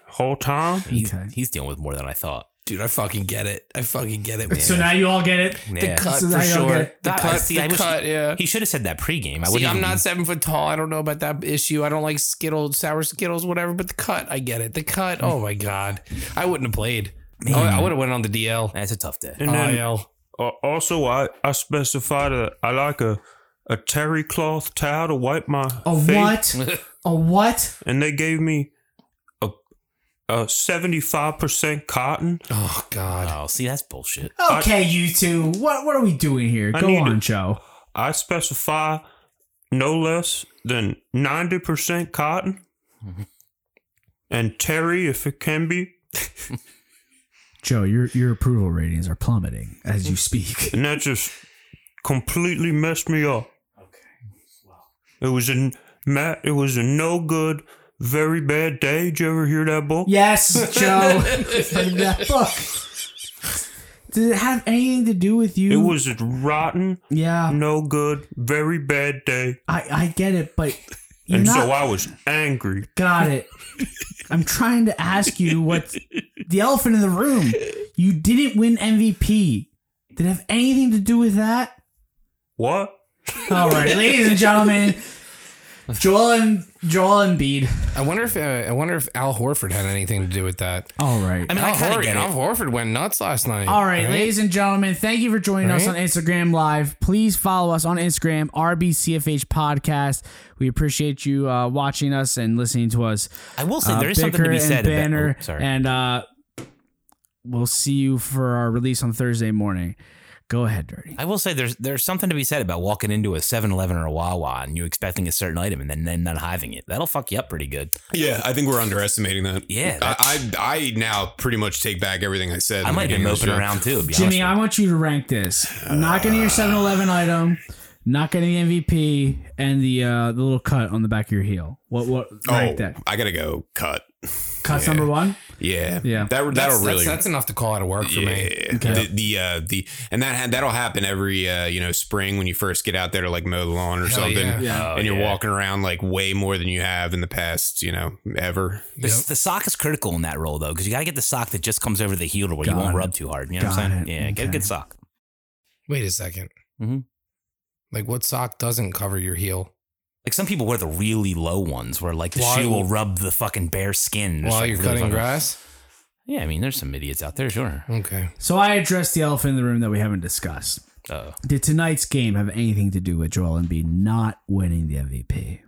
Speaker 6: whole time.
Speaker 3: He's,
Speaker 2: Okay.
Speaker 3: he's dealing with more than I thought.
Speaker 5: Dude, I fucking get it. I fucking get it, man.
Speaker 2: So now you all get it.
Speaker 3: Yeah.
Speaker 5: cut
Speaker 2: So
Speaker 5: for sure. The
Speaker 3: I-
Speaker 5: cut,
Speaker 3: see,
Speaker 5: the
Speaker 3: I wish-
Speaker 5: cut, yeah.
Speaker 3: He should have said that pregame. I
Speaker 5: See,
Speaker 3: wouldn't.
Speaker 5: I'm
Speaker 3: even-
Speaker 5: not seven foot tall. I don't know about that issue. I don't like Skittles, sour Skittles, whatever. But the cut, I get it. The cut. Oh my god, I wouldn't have played. Oh, I would have went on the DL.
Speaker 3: That's a tough day.
Speaker 6: And then
Speaker 5: IL.
Speaker 6: Uh, also I I specified that I like a a terry cloth towel to wipe my
Speaker 2: A
Speaker 6: face.
Speaker 2: what? A what?
Speaker 6: And they gave me a a 75% cotton.
Speaker 5: Oh god.
Speaker 3: Oh, see, that's bullshit.
Speaker 2: Okay, you two. What what are we doing here?
Speaker 6: I
Speaker 2: Go on,
Speaker 6: to-
Speaker 2: Joe.
Speaker 6: I specify no less than 90% cotton and terry if it can be.
Speaker 2: Joe, your your approval ratings are plummeting as you speak.
Speaker 6: And that just completely messed me up. Okay. Well. It was a Matt. It was a no good, very bad day. Did you ever hear that book?
Speaker 2: Yes, Joe. Read that book. Did it have anything to do with you?
Speaker 6: It was a rotten,
Speaker 2: Yeah,
Speaker 6: no good, very bad day.
Speaker 2: I I get it, but you're
Speaker 6: And
Speaker 2: not.
Speaker 6: so I was angry.
Speaker 2: got it. I'm trying to ask you what the elephant in the room. You didn't win MVP. Did it have anything to do with that?
Speaker 6: What?
Speaker 2: All right, ladies and gentlemen, Joel and Joel Embiid.
Speaker 5: I wonder if uh, I wonder if Al Horford had anything to do with that.
Speaker 2: All right.
Speaker 3: I mean,
Speaker 5: Al,
Speaker 3: kind of
Speaker 5: Horford,
Speaker 3: get
Speaker 5: Al. Horford went nuts last night.
Speaker 2: All right, ladies and gentlemen, thank you for joining us on Instagram Live. Please follow us on Instagram, RBCFH Podcast. We appreciate you uh, watching us and listening to us.
Speaker 3: I will say
Speaker 2: uh,
Speaker 3: there is something to
Speaker 2: bicker
Speaker 3: be
Speaker 2: and
Speaker 3: said
Speaker 2: banner,
Speaker 3: about. Oh, sorry.
Speaker 2: And uh, we'll see you for our release on Thursday morning. Go ahead, Dirty.
Speaker 3: I will say there's there's something to be said about walking into a 7-Eleven or a Wawa and you expecting a certain item and then, then not having it. That'll fuck you up pretty good.
Speaker 4: Yeah, I think we're underestimating that.
Speaker 3: Yeah,
Speaker 4: I, I I now pretty much take back everything I said.
Speaker 3: I might have been
Speaker 4: beginning
Speaker 3: moping around too. To be
Speaker 2: Jimmy, I want you to rank this. Not getting your 7 Eleven item, not getting the MVP, and the uh, the little cut on the back of your heel. What what rank
Speaker 4: Oh,
Speaker 2: that?
Speaker 4: I gotta go cut.
Speaker 2: Cut's
Speaker 4: yeah.
Speaker 2: number one?
Speaker 4: Yeah,
Speaker 2: Yeah.
Speaker 4: That that'll really.
Speaker 5: that's, that's enough to call out of work for
Speaker 4: yeah,
Speaker 5: me.
Speaker 4: the the, uh, the and that that'll happen every uh, you know spring when you first get out there to like mow the lawn or
Speaker 5: Hell
Speaker 4: something,
Speaker 5: yeah.
Speaker 2: Yeah.
Speaker 4: and you're
Speaker 3: Oh, yeah.
Speaker 4: walking around like way more than you have in the past you know ever.
Speaker 3: The, the sock is critical in that role though, because you got to get the sock that just comes over the heel to where you won't
Speaker 2: it.
Speaker 3: rub too hard. You know what I'm saying?
Speaker 2: it.
Speaker 3: Yeah, get a good sock.
Speaker 5: Wait a 2nd
Speaker 3: Mhm.
Speaker 5: Like what sock doesn't cover your heel
Speaker 3: Like some people wear the really low ones where like the
Speaker 5: Why-
Speaker 3: shoe will rub the fucking bare skin. Just,
Speaker 5: while
Speaker 3: like,
Speaker 5: you're
Speaker 3: really
Speaker 5: cutting
Speaker 3: fucking-
Speaker 5: grass?
Speaker 3: Yeah, I mean, there's some idiots out there, sure.
Speaker 5: Okay.
Speaker 2: So I addressed the elephant in the room that we haven't discussed.
Speaker 3: Uh,
Speaker 2: Did tonight's game have anything to do with Joel Embiid not winning the MVP?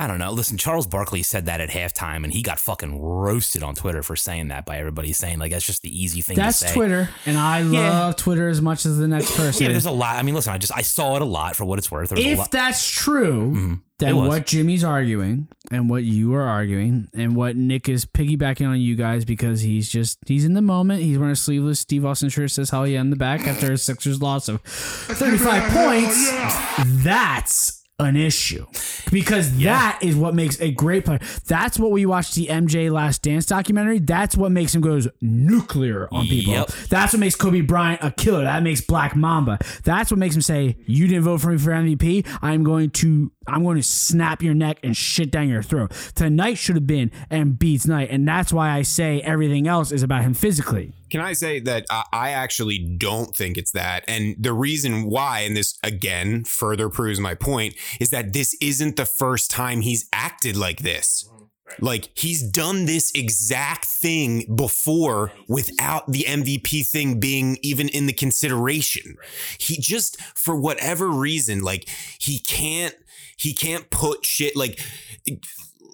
Speaker 3: I don't know. Listen, Charles Barkley said that at halftime, and he got fucking roasted on Twitter for saying that by everybody saying like that's just the easy thing
Speaker 2: That's
Speaker 3: to say.
Speaker 2: That's Twitter, and I
Speaker 3: Yeah.
Speaker 2: love Twitter as much as the next person.
Speaker 3: Yeah, there's a lot. I mean, listen, I just I saw it a lot for what it's worth. There was a
Speaker 2: if
Speaker 3: lot.
Speaker 2: that's true,
Speaker 3: Mhm.
Speaker 2: Then what Jimmy's arguing and what you are arguing and what Nick is piggybacking on you guys because he's just he's in the moment. He's wearing a sleeveless Steve Austin shirt says "Hell yeah" in the back after a Sixers loss of 35 points. That's an issue because that is what makes a great player. That's what we watched the MJ Last Dance documentary. That's what makes him goes nuclear on people.
Speaker 3: Yep.
Speaker 2: That's what makes Kobe Bryant a killer. That makes Black Mamba. That's what makes him say, "You didn't vote for me for MVP. I'm going to, I'm going to snap your neck and shit down your throat." Tonight should have been Embiid's night, and that's why I say everything else is about him physically.
Speaker 4: Can I say that I, actually don't think it's that? And the reason why, and this again further proves my point, is that this isn't the first time he's acted like this. Mm-hmm. Like he's done this exact thing before without the MVP thing being even in the consideration. He just, for whatever reason, like he can't, he can't put shit like,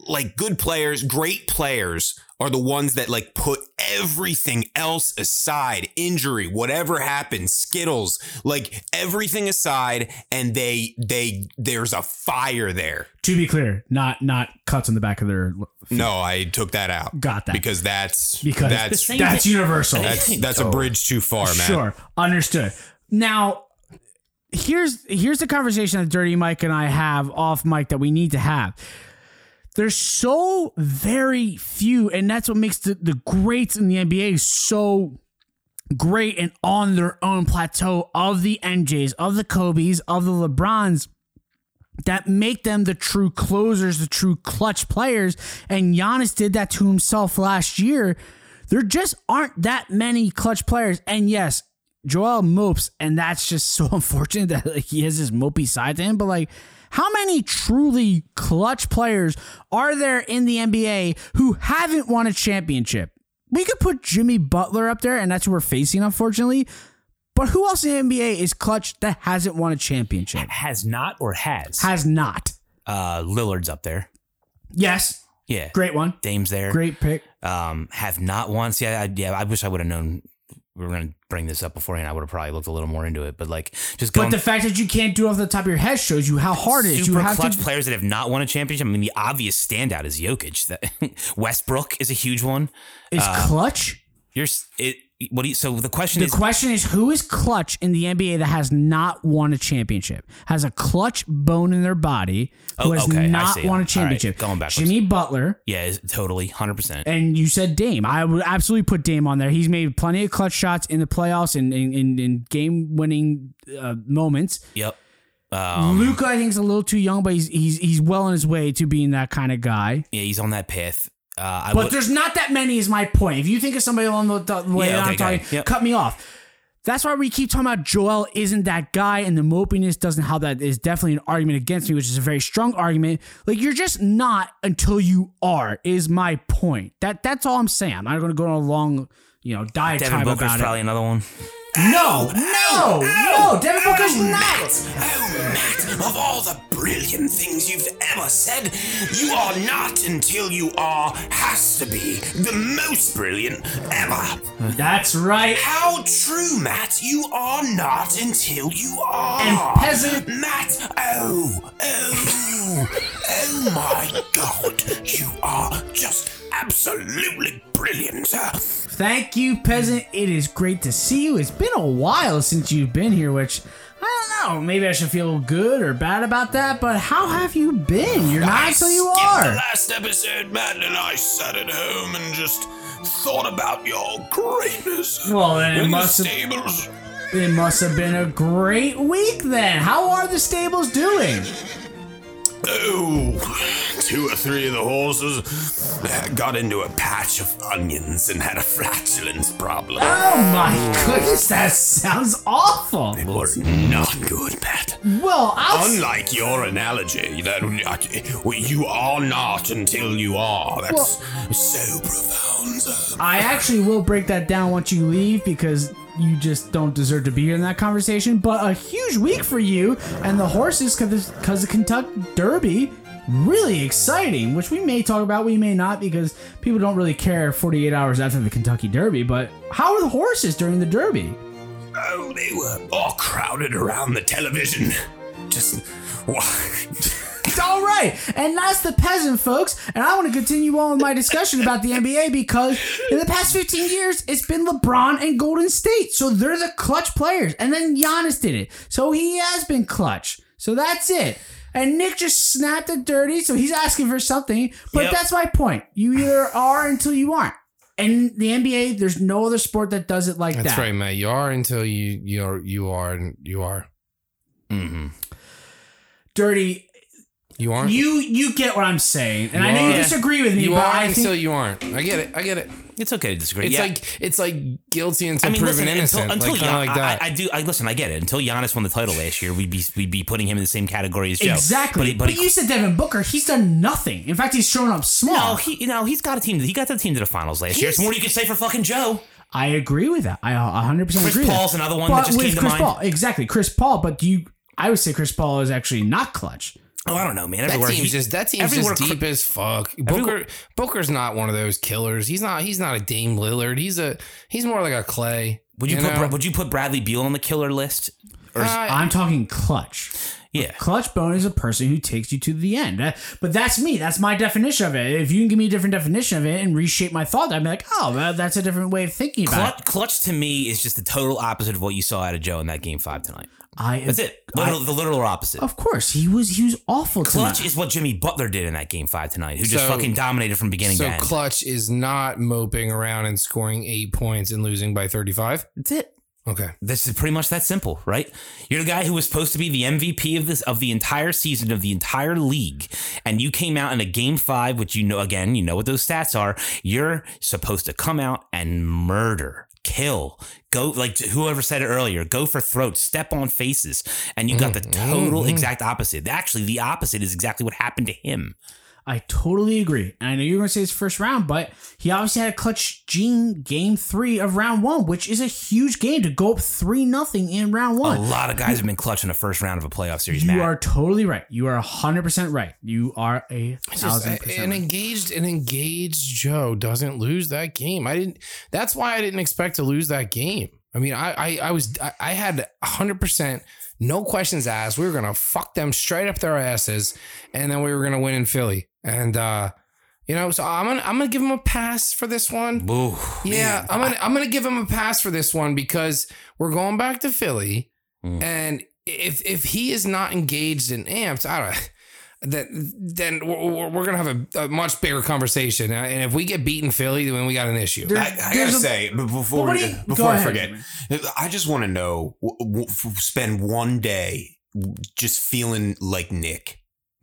Speaker 4: like good players, great players are the ones that like put everything else aside, injury, whatever happens, skittles, like everything aside, and they they there's a fire there.
Speaker 2: To be clear, not not cuts on the back of their.
Speaker 4: No, I took that out.
Speaker 2: Got that.
Speaker 4: because that's
Speaker 2: Because
Speaker 4: that's
Speaker 2: that's universal.
Speaker 4: that's that's a bridge too far, man.
Speaker 2: Sure, understood. Now, here's here's the conversation that Dirty Mike and I have off mic that we need to have. There's so very few, and that's what makes the, the greats in the NBA so great and on their own plateau of the MJs, of the Kobe's, of the LeBrons that make them the true closers, the true clutch players. And Giannis did that to himself last year. There just aren't that many clutch players. And yes, Joel mopes, and that's just so unfortunate that like, he has this mopey side to him. But like, how many truly clutch players are there in the NBA who haven't won a championship? We could put Jimmy Butler up there, and that's who we're facing, unfortunately. But who else in the NBA is clutch that hasn't won a championship?
Speaker 3: has not or has.
Speaker 2: Has not.
Speaker 3: uh, Lillard's up there.
Speaker 2: Yes,
Speaker 3: Yeah,
Speaker 2: great one.
Speaker 3: Dame's there.
Speaker 2: Great pick.
Speaker 3: Um, have not once. Yeah, I, yeah. I wish I would have known we were going to bring this up beforehand. I would have probably looked a little more into it. But like, just
Speaker 2: But the fact that you can't do it off the top of your head shows you how hard it is. You have
Speaker 3: clutch
Speaker 2: to.
Speaker 3: players that have not won a championship. I mean, the obvious standout is Jokic. That Westbrook is a huge one.
Speaker 2: Is uh, clutch?
Speaker 3: You're it. What do you? So the question is
Speaker 2: The
Speaker 3: is,
Speaker 2: question is who is clutch in the NBA that has not won a championship? Has a clutch bone in their body who
Speaker 3: Oh,
Speaker 2: has
Speaker 3: okay,
Speaker 2: not won a
Speaker 3: All right,
Speaker 2: championship?
Speaker 3: going backwards.
Speaker 2: Jimmy Butler.
Speaker 3: yeah, totally hundred percent.
Speaker 2: And you said Dame. I would absolutely put Dame on there. He's made plenty of clutch shots in the playoffs and in, in, in game winning uh, moments.
Speaker 3: Yep. Um,
Speaker 2: Luka, I think, is a little too young, but he's he's he's well on his way to being that kind of guy.
Speaker 3: yeah, he's on that path. Uh, I
Speaker 2: But
Speaker 3: would,
Speaker 2: there's not that many, is my point. If you think of somebody along the, the way
Speaker 3: Yeah,
Speaker 2: that I'm talking.
Speaker 3: Yep.
Speaker 2: cut me off. That's why we keep talking about Joel isn't that guy, and the mopiness doesn't help. That is definitely an argument against me, which is a very strong argument. Like you're just not until you are. Is my point. That that's all I'm saying. I'm not going to go on a long, you know,
Speaker 3: Devin
Speaker 2: diatribe
Speaker 3: Booker's
Speaker 2: about
Speaker 3: probably
Speaker 2: it.
Speaker 3: another one.
Speaker 2: No, no, no. Devin Booker's not.
Speaker 4: Oh, Matt, of all the brilliant things you've ever said, you are not until you are has to be the most brilliant ever.
Speaker 2: That's right.
Speaker 4: How true, Matt. You are not until you are.
Speaker 2: And peasant-
Speaker 4: Matt, oh, oh, oh my god. You are just absolutely brilliant.
Speaker 2: Thank you, peasant. It is great to see you. It's been a while since you've been here, which I don't know. Maybe I should feel good or bad about that. But how have you been? You're not until you are.
Speaker 4: the last episode, Matt, and I sat at home and just thought about your greatness.
Speaker 2: Well, then it
Speaker 4: in the
Speaker 2: must have it must have been a great week then. How are the stables doing?
Speaker 4: Oh, two or three of the horses got into a patch of onions and had a flatulence problem.
Speaker 2: Oh my goodness, that sounds awful.
Speaker 4: It was not good, Matt.
Speaker 2: Well, I'll
Speaker 4: Unlike your analogy, that uh, you are not until you are. That's so profound.
Speaker 2: I actually will break that down once you leave because you just don't deserve to be here in that conversation. But a huge week for you and the horses because the Kentucky Derby. really exciting, which we may talk about, we may not, because people don't really care 48 hours after the Kentucky Derby. But how are the horses during the Derby?
Speaker 4: Oh, they were all crowded around the television. Just.
Speaker 2: All right, and that's the peasant, folks. And I want to continue on with my discussion about the NBA because in the past 15 years, it's been LeBron and Golden State. So they're the clutch players. And then Giannis did it. So he has been clutch. So that's it. And Nick just snapped it dirty, so he's asking for something. But
Speaker 3: Yep.
Speaker 2: that's my point. You either are until you aren't. And the NBA, there's no other sport that does it like
Speaker 5: That's
Speaker 2: that.
Speaker 5: That's right, Matt. You are until you you're you are you are.
Speaker 3: Mm-hmm.
Speaker 2: Dirty,
Speaker 5: You aren't.
Speaker 2: you you get what I'm saying. And
Speaker 5: You
Speaker 2: I know you disagree with me,
Speaker 5: you
Speaker 2: but
Speaker 5: are
Speaker 2: I
Speaker 5: until
Speaker 2: think
Speaker 5: you aren't. I get it. I get it.
Speaker 3: It's okay to disagree.
Speaker 5: It's
Speaker 3: yeah.
Speaker 5: like it's like guilty until
Speaker 3: I mean,
Speaker 5: proven
Speaker 3: listen,
Speaker 5: innocent.
Speaker 3: until, until
Speaker 5: like,
Speaker 3: Gian-
Speaker 5: like that.
Speaker 3: I, I do. I listen. I get it. Until Giannis won the title last year, we'd be we'd be putting him in the same category as Joe.
Speaker 2: Exactly.
Speaker 3: But,
Speaker 2: But,
Speaker 3: he- but he-
Speaker 2: you said Devin Booker, he's done nothing. In fact, he's shown up small.
Speaker 3: no, he you know he's got a team. He got the team to the finals last year. It's more you could say for fucking Joe.
Speaker 2: I agree with that. I 100%
Speaker 3: Chris
Speaker 2: agree. with
Speaker 3: Paul's
Speaker 2: that.
Speaker 3: another one
Speaker 2: but
Speaker 3: that just
Speaker 2: with
Speaker 3: came to
Speaker 2: Chris
Speaker 3: mind.
Speaker 2: Paul, exactly. Chris Paul, but do you I would say Chris Paul is actually not clutch.
Speaker 3: Oh, I don't know, man.
Speaker 5: that
Speaker 3: Everywhere
Speaker 5: team's just that team's
Speaker 3: everywhere
Speaker 5: just
Speaker 3: Cr-
Speaker 5: deep as fuck.
Speaker 3: Everywhere-
Speaker 5: Booker Booker's not one of those killers. He's not. He's not a Dame Lillard. He's a. He's more like a Clay.
Speaker 3: Would you,
Speaker 5: you
Speaker 3: put
Speaker 5: know?
Speaker 3: Would you put Bradley Beal on the killer list? Or is-
Speaker 5: Uh,
Speaker 2: I'm talking clutch.
Speaker 3: yeah.
Speaker 2: Clutch bone is a person who takes you to the end. But that's me. That's my definition of it. If you can give me a different definition of it and reshape my thought, I'd be like, oh, well, that's a different way of thinking about
Speaker 3: Clutch, clutch to me is just the total opposite of what you saw out of Joe in that game five tonight.
Speaker 2: It. I,
Speaker 3: That's it. Literal, the literal opposite.
Speaker 2: Of course, he was he was awful
Speaker 3: Clutch
Speaker 2: tonight.
Speaker 3: is what Jimmy Butler did in that game five tonight, who just fucking dominated from beginning
Speaker 5: So
Speaker 3: to end.
Speaker 5: clutch is not moping around and scoring eight points and losing by thirty-five.
Speaker 3: That's it.
Speaker 5: Okay.
Speaker 3: This is pretty much that simple, right? You're the guy who was supposed to be the MVP of this of the entire season of the entire league, and you came out in a game five, which you know again, you know what those stats are. You're supposed to come out and murder, kill, go like whoever said it earlier, go for throats, step on faces, and you got the mm, total mm, mm. exact opposite. Actually, the opposite is exactly what happened to him.
Speaker 2: I totally agree. And I know you're going to say it's first round, but he obviously had a clutch gene game three of round one, which is a huge game to go up three nothing in round one.
Speaker 3: A lot of guys have been clutching the first round of a playoff series.
Speaker 2: You
Speaker 3: Matt.
Speaker 2: are totally right. You are hundred percent right. You are a thousand
Speaker 5: an
Speaker 2: percent. Right.
Speaker 5: engaged an engaged Joe doesn't lose that game. I didn't. That's why I didn't expect to lose that game. I mean, I I, I was I, I had hundred percent no questions asked. We were gonna fuck them straight up their asses, and then we were gonna win in Philly. And uh, you know, so I'm gonna I'm gonna give him a pass for this one.
Speaker 3: Ooh,
Speaker 5: Yeah, I'm gonna I'm gonna give him a pass for this one because we're going back to Philly,
Speaker 3: Mm.
Speaker 5: and if if he is not engaged and amped, I don't. Then then we're, we're gonna have a, a much bigger conversation, and if we get beaten Philly, then we got an issue.
Speaker 2: There-
Speaker 4: I, I gotta
Speaker 2: a-
Speaker 4: say, but before
Speaker 2: But
Speaker 4: we,
Speaker 2: you-
Speaker 4: before I
Speaker 2: ahead,
Speaker 4: forget,
Speaker 2: Jimmy.
Speaker 4: I just want to know: w- w- f- spend one day just feeling like Nick.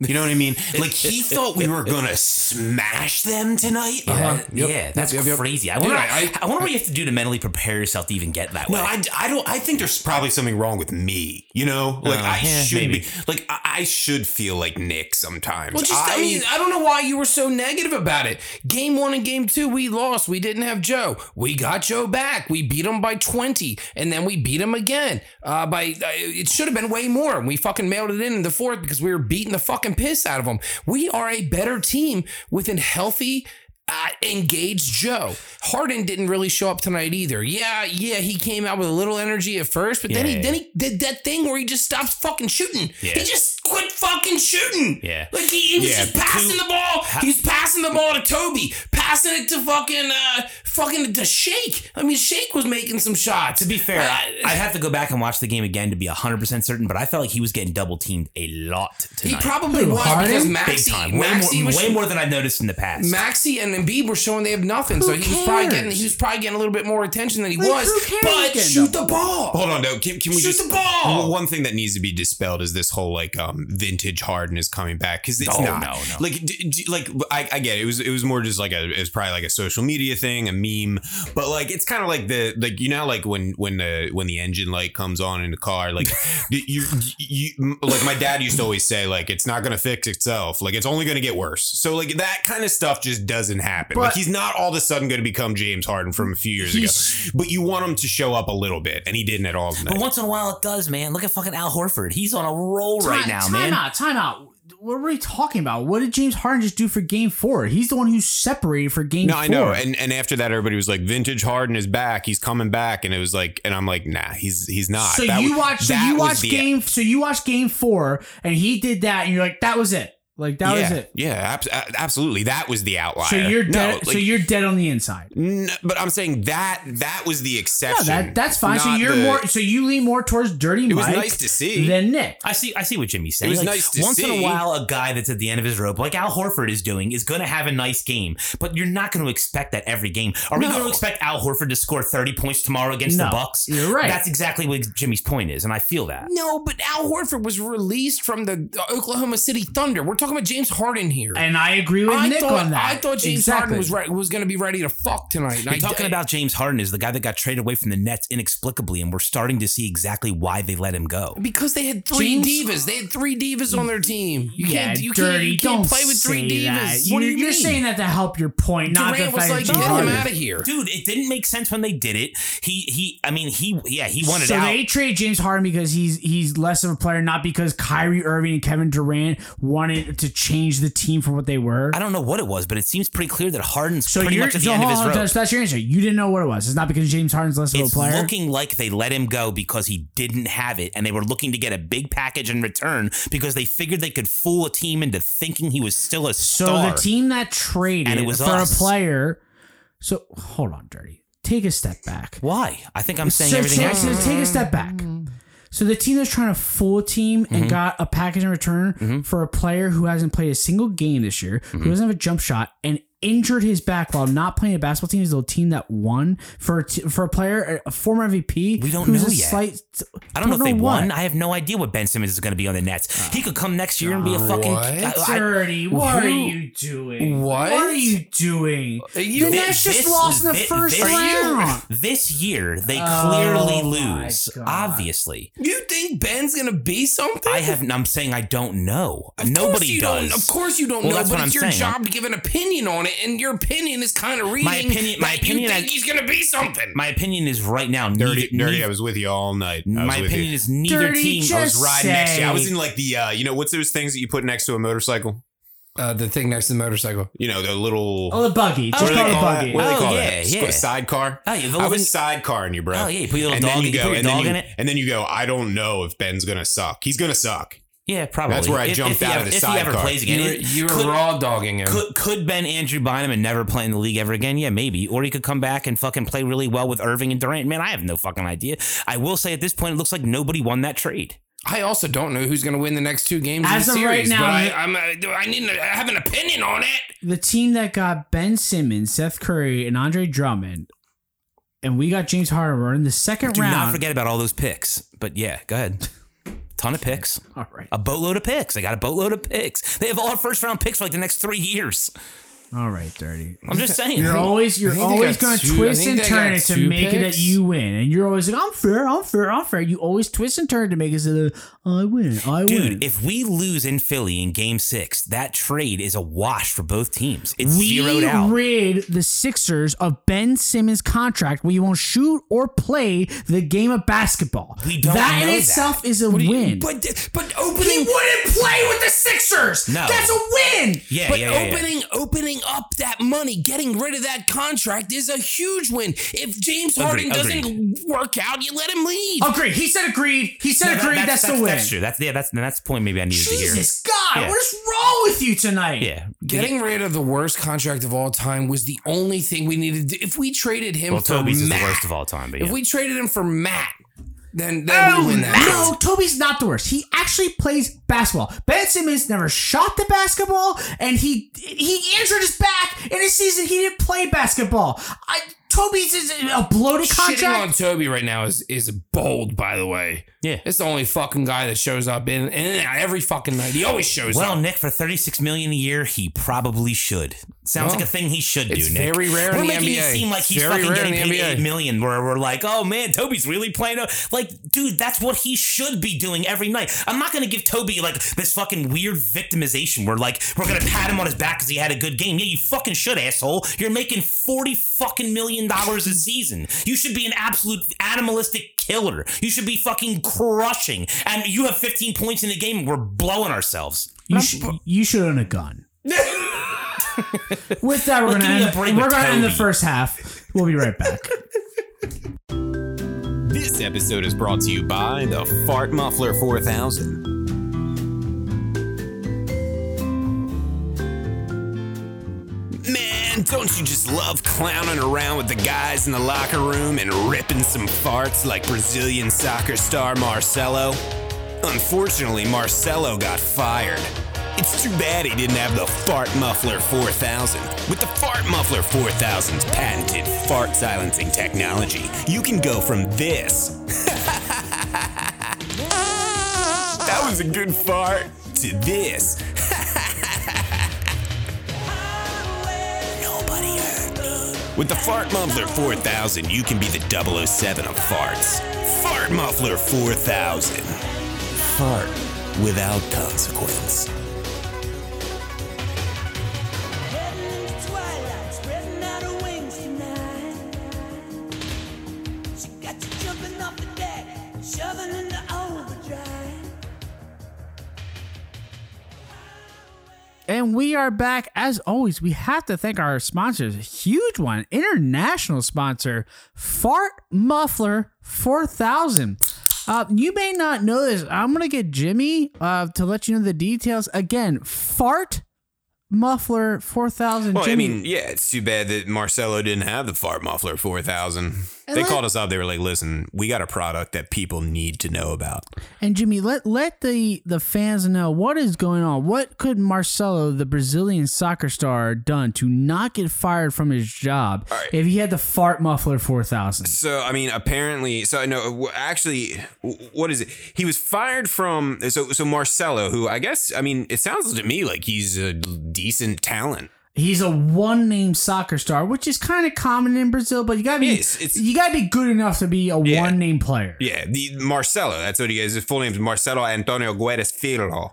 Speaker 4: You know what I mean? Like he thought we were gonna smash them tonight.
Speaker 5: Uh-huh.
Speaker 3: Yeah,
Speaker 5: Yep.
Speaker 3: yeah, that's
Speaker 5: Yep, yep.
Speaker 3: crazy. I
Speaker 5: Dude,
Speaker 3: wonder,
Speaker 5: I-
Speaker 3: I, wonder what you have to do to mentally prepare yourself to even get that way.
Speaker 4: No, I, I don't. I think there's probably something wrong with me. You know, like
Speaker 3: Uh,
Speaker 4: I
Speaker 3: yeah,
Speaker 4: should
Speaker 3: maybe.
Speaker 4: be. Like I, I should feel like Nick sometimes.
Speaker 5: Well, just I, mean, I don't know why you were so negative about it. Game one and game two, we lost. We didn't have Joe. We got Joe back. We beat him by twenty, and then we beat him again. Uh, by uh, it should have been way more. We fucking mailed it in in the fourth because we were beating the fucking piss out of them. We are a better team with a healthy. Uh, engaged Joe Harden didn't really show up tonight either. Yeah, yeah, he came out with a little energy at first, but then
Speaker 3: Yeah,
Speaker 5: he
Speaker 3: yeah.
Speaker 5: then he did that thing where he just stops fucking shooting.
Speaker 3: Yeah.
Speaker 5: He just quit fucking shooting.
Speaker 3: Yeah.
Speaker 5: Like he, he was
Speaker 4: Yeah,
Speaker 5: just passing the ball. He's passing the ball to Toby, passing it to fucking uh fucking to Shake. I mean, Shake was making some shots.
Speaker 3: to be fair,
Speaker 5: Uh,
Speaker 3: I, I'd have to go back and watch the game again to be 100% certain, but I felt like he was getting double teamed a lot tonight.
Speaker 5: he probably
Speaker 2: Who,
Speaker 5: was
Speaker 2: Harden?
Speaker 5: because
Speaker 3: Big
Speaker 5: Maxey,
Speaker 3: time. Way,
Speaker 5: Maxey
Speaker 3: more,
Speaker 5: was
Speaker 3: way more than I've noticed in the past.
Speaker 5: Maxey and Embiid were showing they have nothing, so
Speaker 2: Who
Speaker 5: he was probably getting he was probably getting a little bit more attention than he
Speaker 2: Like,
Speaker 5: was.
Speaker 2: who cares
Speaker 5: But shoot
Speaker 2: double?
Speaker 5: the ball.
Speaker 4: Hold on, no. Can, can we
Speaker 5: Shoot
Speaker 4: just
Speaker 5: the ball!
Speaker 4: Well, one thing that needs to be dispelled is this whole like um vintage Harden is coming back because it's
Speaker 3: No,
Speaker 4: not.
Speaker 3: no, no.
Speaker 4: Like, d- d- like I, I get it. it was it was more just like a it was probably like a social media thing, a meme. But like it's kind of like the like you know like when when the when the engine light comes on in the car, like you you like my dad used to always say like it's not gonna fix itself, like it's only gonna get worse. So like that kind of stuff just doesn't happen. like he's not all of a sudden gonna become James Harden from a few years ago. But you want him to show up a little bit, and he didn't at all tonight.
Speaker 3: but once in a while it does, man. Look at fucking Al Horford. He's on a roll right now,
Speaker 2: time
Speaker 3: man.
Speaker 2: Time out, time out. what are we talking about? What did James Harden just do for Game Four? He's the one who separated for Game
Speaker 4: No,
Speaker 2: Four.
Speaker 4: I know. And and after that, everybody was like, "Vintage Harden is back. He's coming back." And it was like, and I'm like, "Nah, he's he's not."
Speaker 2: so
Speaker 4: That
Speaker 2: you
Speaker 4: was-
Speaker 2: watched. So you
Speaker 4: was
Speaker 2: watched
Speaker 4: the-
Speaker 2: game. So you watched Game Four, and he did that, and you're like, that was it. Like that
Speaker 4: yeah,
Speaker 2: was it.
Speaker 4: Yeah, abs- a- absolutely. That was the outlier.
Speaker 2: So you're
Speaker 4: No,
Speaker 2: dead. so you're dead on the inside.
Speaker 4: N- but I'm saying that that was the
Speaker 2: No,
Speaker 4: exception.
Speaker 2: that that's fine. So you're
Speaker 4: the-
Speaker 2: more. So you lean more towards Dirty
Speaker 4: It was nice to see.
Speaker 2: than Nick.
Speaker 3: I see. I see what Jimmy's saying.
Speaker 4: It was
Speaker 3: Like,
Speaker 4: nice to
Speaker 3: once in a while, a guy that's at the end of his rope, like Al Horford is doing, is going to have a nice game. But you're not going to expect that every game. Are we going to expect Al Horford to score 30 points tomorrow against
Speaker 2: No,
Speaker 3: the Bucks?
Speaker 2: you're right.
Speaker 3: That's exactly what Jimmy's point is, and I feel that.
Speaker 5: No, but Al Horford was released from the Oklahoma City Thunder. We're talking about James Harden here.
Speaker 2: And I agree with
Speaker 5: I
Speaker 2: Nick
Speaker 5: thought
Speaker 2: on that.
Speaker 5: I thought James
Speaker 2: exactly.
Speaker 5: Harden was re- was going to be ready to fuck tonight. And
Speaker 3: You're
Speaker 5: I-
Speaker 3: talking
Speaker 5: I-
Speaker 3: about James Harden is the guy that got traded away from the Nets inexplicably, and we're starting to see exactly why they let him go.
Speaker 5: because they had three
Speaker 2: James-
Speaker 5: divas. They had three divas on their team. You
Speaker 2: yeah,
Speaker 5: can't. You
Speaker 2: dirty.
Speaker 5: can't. You can't
Speaker 2: don't
Speaker 5: play with three divas.
Speaker 2: that.
Speaker 5: What do
Speaker 2: You-
Speaker 5: you
Speaker 2: You're
Speaker 5: mean?
Speaker 2: saying that to help your point, not
Speaker 5: Durant
Speaker 2: the
Speaker 5: was like,
Speaker 2: that
Speaker 5: get him out of here.
Speaker 3: Dude, it didn't make sense when they did it. He he. I mean, he yeah, he wanted
Speaker 2: So
Speaker 3: out.
Speaker 2: So they trade James Harden because he's he's less of a player, not because Kyrie Irving and Kevin Durant wanted to change the team from what they were.
Speaker 3: I don't know what it was, but it seems pretty clear that Harden's
Speaker 2: So
Speaker 3: pretty
Speaker 2: you're
Speaker 3: much at the
Speaker 2: so
Speaker 3: end of his rope.
Speaker 2: that's, that's your answer. You didn't know what it was. It's not because James Harden's less of
Speaker 3: It's
Speaker 2: a player.
Speaker 3: looking like they let him go because he didn't have it, and they were looking to get a big package in return because they figured they could fool a team into thinking he was still a
Speaker 2: so
Speaker 3: star.
Speaker 2: So the team that traded
Speaker 3: And it was
Speaker 2: for
Speaker 3: us.
Speaker 2: a player. So hold on, dirty. Take a step back.
Speaker 3: Why? I think I'm saying
Speaker 2: so,
Speaker 3: everything.
Speaker 2: take, take a step back. So the team that's trying to fool a team
Speaker 3: Mm-hmm.
Speaker 2: and got a package in return for a player who hasn't played a single game this year,
Speaker 3: Mm-hmm.
Speaker 2: who doesn't have a jump shot, and injured his back while not playing a basketball team is the team that won for a t- for a player, a former MVP.
Speaker 3: We don't
Speaker 2: who's
Speaker 3: know
Speaker 2: a
Speaker 3: yet.
Speaker 2: Slight,
Speaker 3: I don't know if they
Speaker 2: what.
Speaker 3: won. I have no idea what Ben Simmons is going to be on the Nets. Uh, he could come next year and be a uh, fucking.
Speaker 5: What?
Speaker 3: I- I-
Speaker 2: Dirty. What are you doing?
Speaker 5: What?
Speaker 2: What are you doing?
Speaker 5: Uh, you-
Speaker 2: the
Speaker 3: Thi-
Speaker 2: Nets just
Speaker 3: this-
Speaker 2: lost in the
Speaker 3: thi-
Speaker 2: first
Speaker 3: this year-
Speaker 2: round.
Speaker 3: This year, they
Speaker 2: Oh
Speaker 3: clearly
Speaker 2: my
Speaker 3: lose. Obviously,
Speaker 5: You think Ben's going to be something?
Speaker 3: I have. I'm saying I don't know.
Speaker 5: Of
Speaker 3: Nobody
Speaker 5: you
Speaker 3: does.
Speaker 5: Don't, of course you don't
Speaker 3: Well,
Speaker 5: know,
Speaker 3: that's
Speaker 5: but
Speaker 3: what
Speaker 5: it's
Speaker 3: I'm
Speaker 5: your
Speaker 3: saying.
Speaker 5: job to give an opinion on it, and your opinion is kind of reading.
Speaker 3: My opinion- my opinion
Speaker 5: You think
Speaker 3: is-
Speaker 5: he's going to be something.
Speaker 3: My opinion is right now.
Speaker 4: Dirty,
Speaker 3: neither,
Speaker 4: dirty.
Speaker 3: neither-
Speaker 4: I was with you all night. I was
Speaker 3: my
Speaker 4: with
Speaker 3: opinion
Speaker 4: you.
Speaker 3: is neither
Speaker 2: Dirty
Speaker 3: team.
Speaker 2: just-
Speaker 4: I was riding next to you. I was in like the, uh, you know, what's those things that you put next to a motorcycle?
Speaker 5: uh, the thing next to the motorcycle.
Speaker 4: You know, the little.
Speaker 2: Oh, the buggy. Just
Speaker 4: what do
Speaker 2: call it a
Speaker 4: call that?
Speaker 2: buggy.
Speaker 4: What do they
Speaker 3: Oh,
Speaker 4: call
Speaker 3: yeah,
Speaker 4: that?
Speaker 3: yeah.
Speaker 4: Sidecar.
Speaker 3: Oh, yeah, the
Speaker 4: I
Speaker 3: little-
Speaker 4: was sidecar in you, bro.
Speaker 3: Oh, yeah, you put your little
Speaker 4: and
Speaker 3: dog-
Speaker 4: then you
Speaker 3: you
Speaker 4: go,
Speaker 3: put your
Speaker 4: and then
Speaker 3: dog
Speaker 4: you,
Speaker 3: in it?
Speaker 4: and then you go. I don't know if Ben's gonna suck. He's gonna suck.
Speaker 3: Yeah, probably.
Speaker 4: That's where I
Speaker 3: If-
Speaker 4: jumped
Speaker 3: if he
Speaker 4: out of
Speaker 3: ever-
Speaker 4: the
Speaker 3: If he ever
Speaker 4: sidecar.
Speaker 3: plays again,
Speaker 5: You were,
Speaker 3: It-
Speaker 5: you were
Speaker 3: could,
Speaker 5: raw dogging him.
Speaker 3: Could, could Ben Andrew Bynum and never play in the league ever again? Yeah, maybe. Or he could come back and fucking play really well with Irving and Durant. Man, I have no fucking idea. I will say at this point, it looks like nobody won that trade.
Speaker 5: I also don't know who's going to win the next two games
Speaker 2: As
Speaker 5: of
Speaker 2: of
Speaker 5: the
Speaker 2: right now,
Speaker 5: but I, I'm, I need to have an opinion on it.
Speaker 2: The team that got Ben Simmons, Seth Curry, and Andre Drummond, and we got James Harden. We're in the second
Speaker 3: Do
Speaker 2: round.
Speaker 3: Do not forget about all those picks. But yeah, go ahead. Ton of picks.
Speaker 2: All right.
Speaker 3: A boatload of picks. They got a boatload of picks. They have all first round picks for like the next three years.
Speaker 2: All right, dirty.
Speaker 3: I'm just saying.
Speaker 2: You're always you're
Speaker 5: I think they
Speaker 2: always going to
Speaker 5: two-
Speaker 2: twist and turn it to
Speaker 5: two
Speaker 2: make it that you win, and you're always like, "I'm fair, I'm fair, I'm fair." You always twist and turn to make it so that I win, I win.
Speaker 3: Dude, if we lose in Philly in game six, that trade is a wash for both teams. It's
Speaker 2: we
Speaker 3: zeroed out.
Speaker 2: rid the Sixers of Ben Simmons' contract where you won't shoot or play the game of basketball.
Speaker 3: We don't
Speaker 2: that in
Speaker 3: that.
Speaker 2: itself is a
Speaker 5: What do you-
Speaker 2: win.
Speaker 5: But but
Speaker 2: he wouldn't play with the Sixers.
Speaker 3: No.
Speaker 2: That's a win.
Speaker 3: yeah,
Speaker 5: But
Speaker 3: yeah, yeah, yeah.
Speaker 5: opening opening up that money, getting rid of that contract is a huge win. If James Harden
Speaker 3: Agreed,
Speaker 5: doesn't work out, you let him leave.
Speaker 2: Agreed. He said agreed. He said
Speaker 3: No,
Speaker 2: agreed. that's, the win.
Speaker 3: That's true. That's yeah. That's that's the point. Maybe I needed to hear.
Speaker 2: Jesus God,
Speaker 3: Yeah.
Speaker 2: what's wrong with you tonight?
Speaker 3: Yeah.
Speaker 5: Getting rid of the worst contract of all time was the only thing we needed. To, if we traded him
Speaker 3: Well,
Speaker 5: for
Speaker 3: Toby's is
Speaker 5: Matt,
Speaker 3: the worst of all time. But
Speaker 5: if we traded him for Matt, then then we oh, win that.
Speaker 2: No, Toby's not the worst. He actually plays basketball. Ben Simmons never shot the basketball, and he he injured his back in a season he didn't play basketball. I, Toby's is a bloated contract.
Speaker 5: Shitting on. Toby right now is is bold. By the way,
Speaker 3: Yeah.
Speaker 5: it's the only fucking guy that shows up in and every fucking night. He always shows
Speaker 3: well,
Speaker 5: up.
Speaker 3: Well, Nick, for thirty six million a year, he probably should. Sounds
Speaker 5: Well,
Speaker 3: like a thing he should do,
Speaker 5: it's
Speaker 3: Nick.
Speaker 5: very rare in
Speaker 3: We're
Speaker 5: the
Speaker 3: making
Speaker 5: NBA.
Speaker 3: it seem like he's
Speaker 5: very
Speaker 3: fucking getting
Speaker 5: the
Speaker 3: paid eight million. Where we're like, oh man, Toby's really playing. a-" Like, dude, that's what he should be doing every night. I'm not gonna give Toby like this fucking weird victimization where like we're gonna pat him on his back because he had a good game. Yeah, you fucking should, asshole. You're making forty fucking million dollars a season. You should be an absolute animalistic killer. You should be fucking crushing. And you have 15 points in the game, and we're blowing ourselves.
Speaker 2: You, sh- you should own a gun. With that, we're gonna end,
Speaker 3: a
Speaker 2: we're gonna end the first half. We'll be right back.
Speaker 4: This episode is brought to you by the Fart Muffler 4000. Man, don't you just love clowning around with the guys in the locker room and ripping some farts like Brazilian soccer star Marcelo? Unfortunately, Marcelo got fired. It's too bad he didn't have the Fart Muffler 4000. With the Fart Muffler 4000's patented fart silencing technology, you can go from this that was a good fart. To this. Nobody me. With the Fart Muffler 4000, you can be the 007 of farts. Fart Muffler 4000. Fart without consequence.
Speaker 2: And we are back. As always, we have to thank our sponsors. A huge one, international sponsor, Fart Muffler 4000. Uh, you may not know this. I'm going to get Jimmy uh, to let you know the details. Again, Fart Muffler 4000.
Speaker 4: Well, I
Speaker 2: Jimmy,
Speaker 4: mean, yeah, it's too bad that Marcelo didn't have the Fart Muffler 4000. They
Speaker 2: let-
Speaker 4: called us up. They were like, listen, we got a product that people need to know about.
Speaker 2: And Jimmy, let let the the fans know what is going on. What could Marcelo, the Brazilian soccer star, done to not get fired from his job if he had the fart muffler four thousand?
Speaker 4: So I mean, apparently, so I know. Actually, what is it? He was fired from. So so Marcelo, who I guess I mean, it sounds to me like he's a decent talent.
Speaker 2: He's a one name soccer star, which is kind of common in Brazil, but you gotta be
Speaker 4: it's-
Speaker 2: you gotta be good enough to be a
Speaker 4: Yeah.
Speaker 2: one name player.
Speaker 4: Yeah, the Marcelo. That's what he is. His full name is Marcelo Antonio Guedes Filho,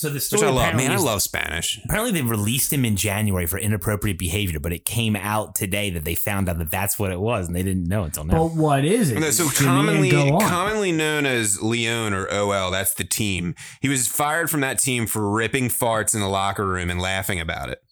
Speaker 3: So the
Speaker 4: which
Speaker 3: story
Speaker 4: I love. Man, I love Spanish.
Speaker 3: Apparently, they released him in January for inappropriate behavior, but it came out today that they found out that that's what it was, and they didn't know until now.
Speaker 2: But what is it?
Speaker 4: So
Speaker 2: Jimmy?
Speaker 4: Commonly commonly known as Lyon or OL, that's the team. He was fired from that team for ripping farts in the locker room and laughing about it.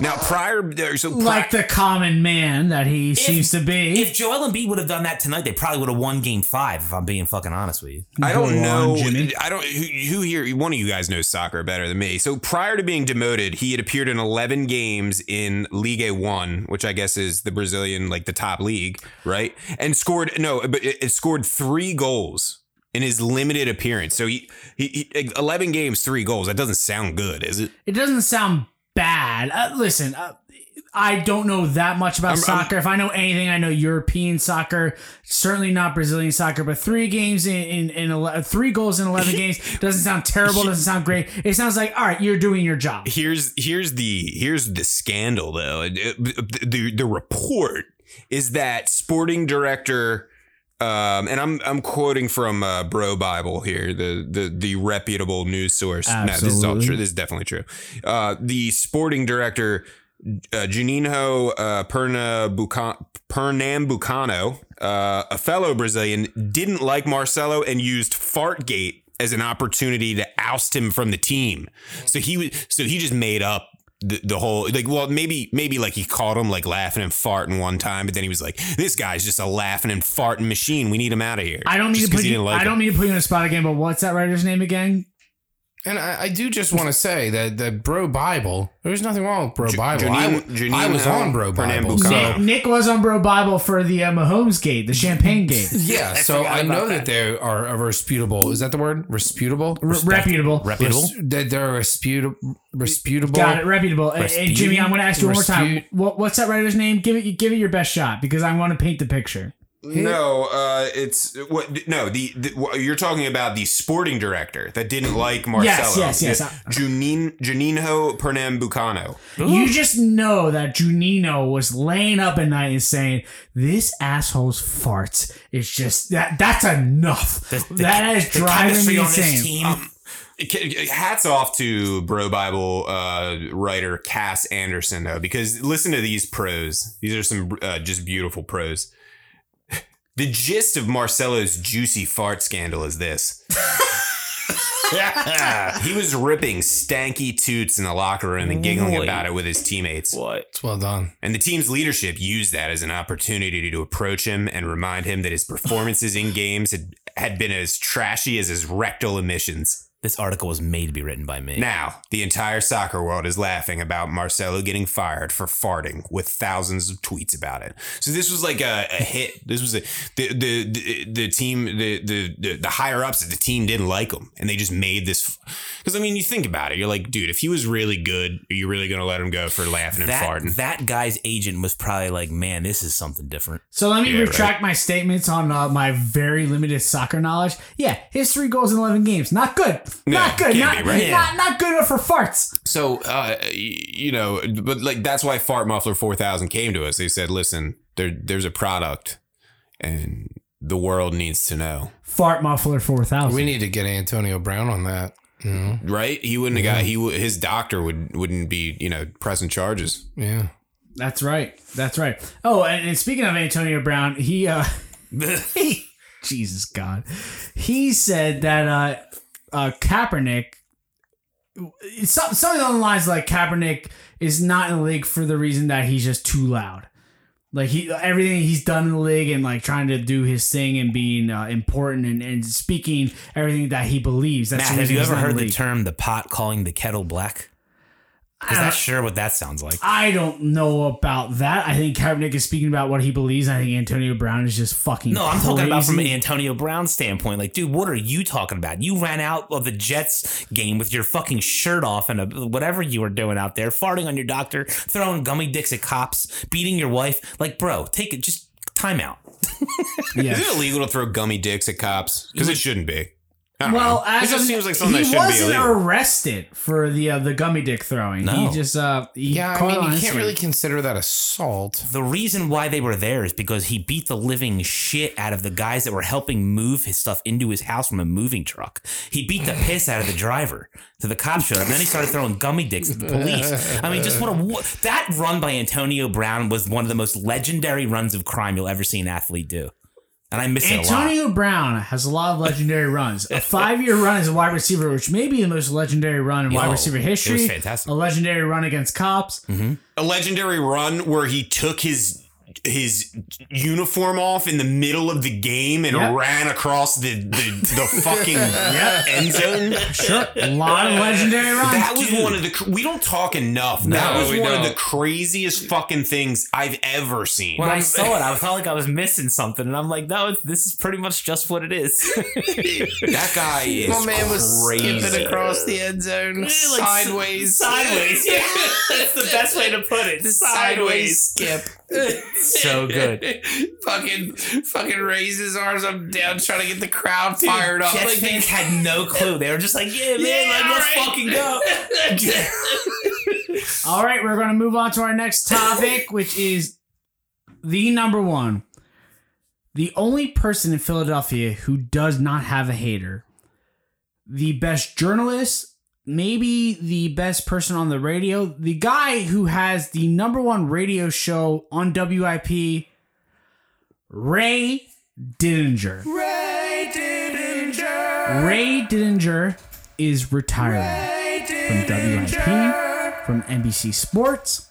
Speaker 4: Now prior, uh, so pri-
Speaker 2: like the common man that he seems to be.
Speaker 3: if Joel Embiid would have done that tonight, they probably would have won Game Five. If I'm being fucking honest with you,
Speaker 4: I don't
Speaker 2: on,
Speaker 4: know.
Speaker 2: Jimmy.
Speaker 4: I don't. Who, who here? One of you guys knows soccer better than me. So prior to being demoted, he had appeared in 11 games in Ligue One, which I guess is the Brazilian, like the top league, right? And scored no, but it, it scored three goals in his limited appearance. So he, he, he 11 games, three goals. That doesn't sound good, is it?
Speaker 2: It doesn't sound bad. Uh, listen, uh, I don't know that much about
Speaker 4: I'm-
Speaker 2: soccer. if I know anything, I know European soccer. Certainly not Brazilian soccer. But three games in in, in ele- three goals in eleven games doesn't sound terrible. Doesn't sound great. It sounds like all right, you're doing your job.
Speaker 4: Here's here's the here's the scandal though. It- the the report is that sporting director um, and I'm I'm quoting from uh, Bro Bible here, the the the reputable news source. No, this is all true. This is definitely true. Uh, the sporting director, uh, Juninho uh, Pernambuca- Pernambucano, uh, a fellow Brazilian, didn't like Marcelo and used Fartgate as an opportunity to oust him from the team. So he was so he just made up the, the whole like well maybe maybe like he caught him like laughing and farting one time, but then he was like, this guy's just a laughing and farting machine. We need him out of here.
Speaker 2: I don't mean
Speaker 4: Just
Speaker 2: to put you.
Speaker 4: like
Speaker 2: I don't
Speaker 4: him.
Speaker 2: mean to put you on the spot again. But what's that writer's name again?
Speaker 5: And I, I do just want to say that that Bro Bible, there's nothing wrong with Bro Bible.
Speaker 4: Janine-
Speaker 5: I, w- I was on Bro Bible. So,
Speaker 2: Nick, Nick was on Bro Bible for the uh, Mahomes gate, the Champagne gate.
Speaker 5: yeah, so
Speaker 3: forgot
Speaker 5: I know
Speaker 3: that.
Speaker 5: that they are a reputable. Is that the word? Reputable?
Speaker 2: R- reputable.
Speaker 3: reputable.
Speaker 5: Res- that they're reputable. Reputable.
Speaker 2: Got it, reputable. And- And Jimmy, I'm going to ask you one more time. What, what's that writer's name? Give it, give it your best shot because I want to paint the picture.
Speaker 4: No, uh, it's what? No, the, the what- you're talking about the sporting director that didn't like Marcelo.
Speaker 2: yes, yes.
Speaker 4: Junin, Juninho Pernambucano.
Speaker 2: You just know that Junino was laying up at night and saying, "This asshole's farts is just that. That's enough.
Speaker 3: The- the-
Speaker 2: that is
Speaker 3: the
Speaker 2: driving me insane."
Speaker 3: team.
Speaker 4: Hats off to Bro Bible uh, writer Cass Anderson though, because listen to these prose. These are some uh, just beautiful prose. The gist of Marcelo's juicy fart scandal is this. he was ripping stanky toots in the locker room and giggling
Speaker 3: Boy.
Speaker 4: about it with his teammates.
Speaker 3: what?
Speaker 5: It's well done.
Speaker 4: And the team's leadership used that as an opportunity to approach him and remind him that his performances in games had, had been as trashy as his rectal emissions.
Speaker 3: This article was made to be written by me.
Speaker 4: Now, the entire soccer world is laughing about Marcelo getting fired for farting with thousands of tweets about it. So this was like a, a hit. This was a the the the, the team the, the the the higher ups at the team didn't like him and they just made this because I mean you think about it you're like dude if he was really good are you really gonna let him go for laughing and
Speaker 3: that,
Speaker 4: farting?
Speaker 3: that guy's agent was probably like, man, this is something different.
Speaker 2: So let me
Speaker 4: Yeah,
Speaker 2: retract my statements on uh, my very limited soccer knowledge. Yeah, his three goals in eleven games, not good, not good,
Speaker 4: can't
Speaker 2: not,
Speaker 4: be, right?
Speaker 2: not not good enough for farts.
Speaker 4: So, uh, you know, but like that's why Fart Muffler 4000 came to us. They said, listen, there, there's a product and the world needs to know.
Speaker 2: Fart muffler four thousand.
Speaker 5: We need to get Antonio Brown on that. You know?
Speaker 4: Right? He wouldn't have got, he, would- his doctor would, wouldn't be, you know, pressing charges.
Speaker 5: Yeah.
Speaker 2: That's right. That's right. Oh, and, and speaking of Antonio Brown, he uh he, Jesus God. He said that uh uh Kaepernick some- something along the lines like Kaepernick is not in the league for the reason that he's just too loud. Like he everything he's done in the league and like trying to do his thing and being uh, important and, and speaking everything that he believes. That's
Speaker 3: Matt,
Speaker 2: the
Speaker 3: have you ever heard the
Speaker 2: league.
Speaker 3: term "the pot calling the kettle black"? Because
Speaker 2: I
Speaker 3: that's
Speaker 2: don't-
Speaker 3: sure what that sounds like.
Speaker 2: I don't know about that. I think Kaepernick is speaking about what he believes. I think Antonio Brown is just fucking.
Speaker 3: No, I'm talking about from
Speaker 2: crazy.
Speaker 3: Antonio Brown's standpoint. Like, dude, what are you talking about? You ran out of the Jets game with your fucking shirt off and a, whatever you were doing out there, farting on your doctor, throwing gummy dicks at cops, beating your wife. Like, bro, take it. Just time out.
Speaker 2: Yeah.
Speaker 4: Is it illegal to throw gummy dicks at cops? Because it shouldn't be. I don't
Speaker 2: Well,
Speaker 4: know.
Speaker 2: as
Speaker 4: it just
Speaker 2: of-
Speaker 4: seems like something
Speaker 2: he
Speaker 4: that shouldn't be
Speaker 2: wasn't
Speaker 4: illegal.
Speaker 2: arrested for the uh, the gummy dick throwing.
Speaker 3: No.
Speaker 2: He just uh he
Speaker 5: Yeah, I mean,
Speaker 2: on
Speaker 5: you can't
Speaker 2: Instagram.
Speaker 5: really consider that assault.
Speaker 3: The reason why they were there is because he beat the living shit out of the guys that were helping move his stuff into his house from a moving truck. He beat the piss out of the driver. So the cops showed up, and then he started throwing gummy dicks at the police. I mean, just what a that run by Antonio Brown was one of the most legendary runs of crime you'll ever see an athlete do, and I miss it a lot.
Speaker 2: Antonio Brown has a lot of legendary runs. A five year run as a wide receiver, which may be the most legendary run in wide
Speaker 3: Yo,
Speaker 2: receiver
Speaker 3: it
Speaker 2: history.
Speaker 3: was fantastic.
Speaker 2: A legendary run against cops.
Speaker 4: a legendary run where he took his his uniform off in the middle of the game and
Speaker 2: Yep.
Speaker 4: ran across the the, the fucking end zone.
Speaker 2: Sure, a lot of legendary runs.
Speaker 4: That was one of the. We don't talk enough. that was one of
Speaker 5: don't.
Speaker 4: the craziest fucking things I've ever seen.
Speaker 3: when I saw it, I felt like I was missing something, and I'm like, no, this is pretty much just what it is.
Speaker 4: that guy is
Speaker 5: My man was
Speaker 4: crazy.
Speaker 5: skipping across the end zone
Speaker 3: Like,
Speaker 5: sideways.
Speaker 3: sideways. Yeah, that's the best way to put it.
Speaker 5: The sideways skip.
Speaker 3: So good.
Speaker 5: fucking fucking raise his arms up down trying to get the crowd fired up.
Speaker 3: Jets
Speaker 5: Like,
Speaker 3: fans had no clue. They were just like, yeah, man,
Speaker 5: Yeah,
Speaker 3: like, let's
Speaker 5: right.
Speaker 3: fucking go.
Speaker 2: All right, we're going to move on to our next topic, which is the number one. The only person in Philadelphia who does not have a hater. The best journalist, maybe the best person on the radio, the guy who has the number one radio show on WIP, Ray Didinger. Ray Didinger. Ray Didinger is retiring from WIP, from NBC Sports.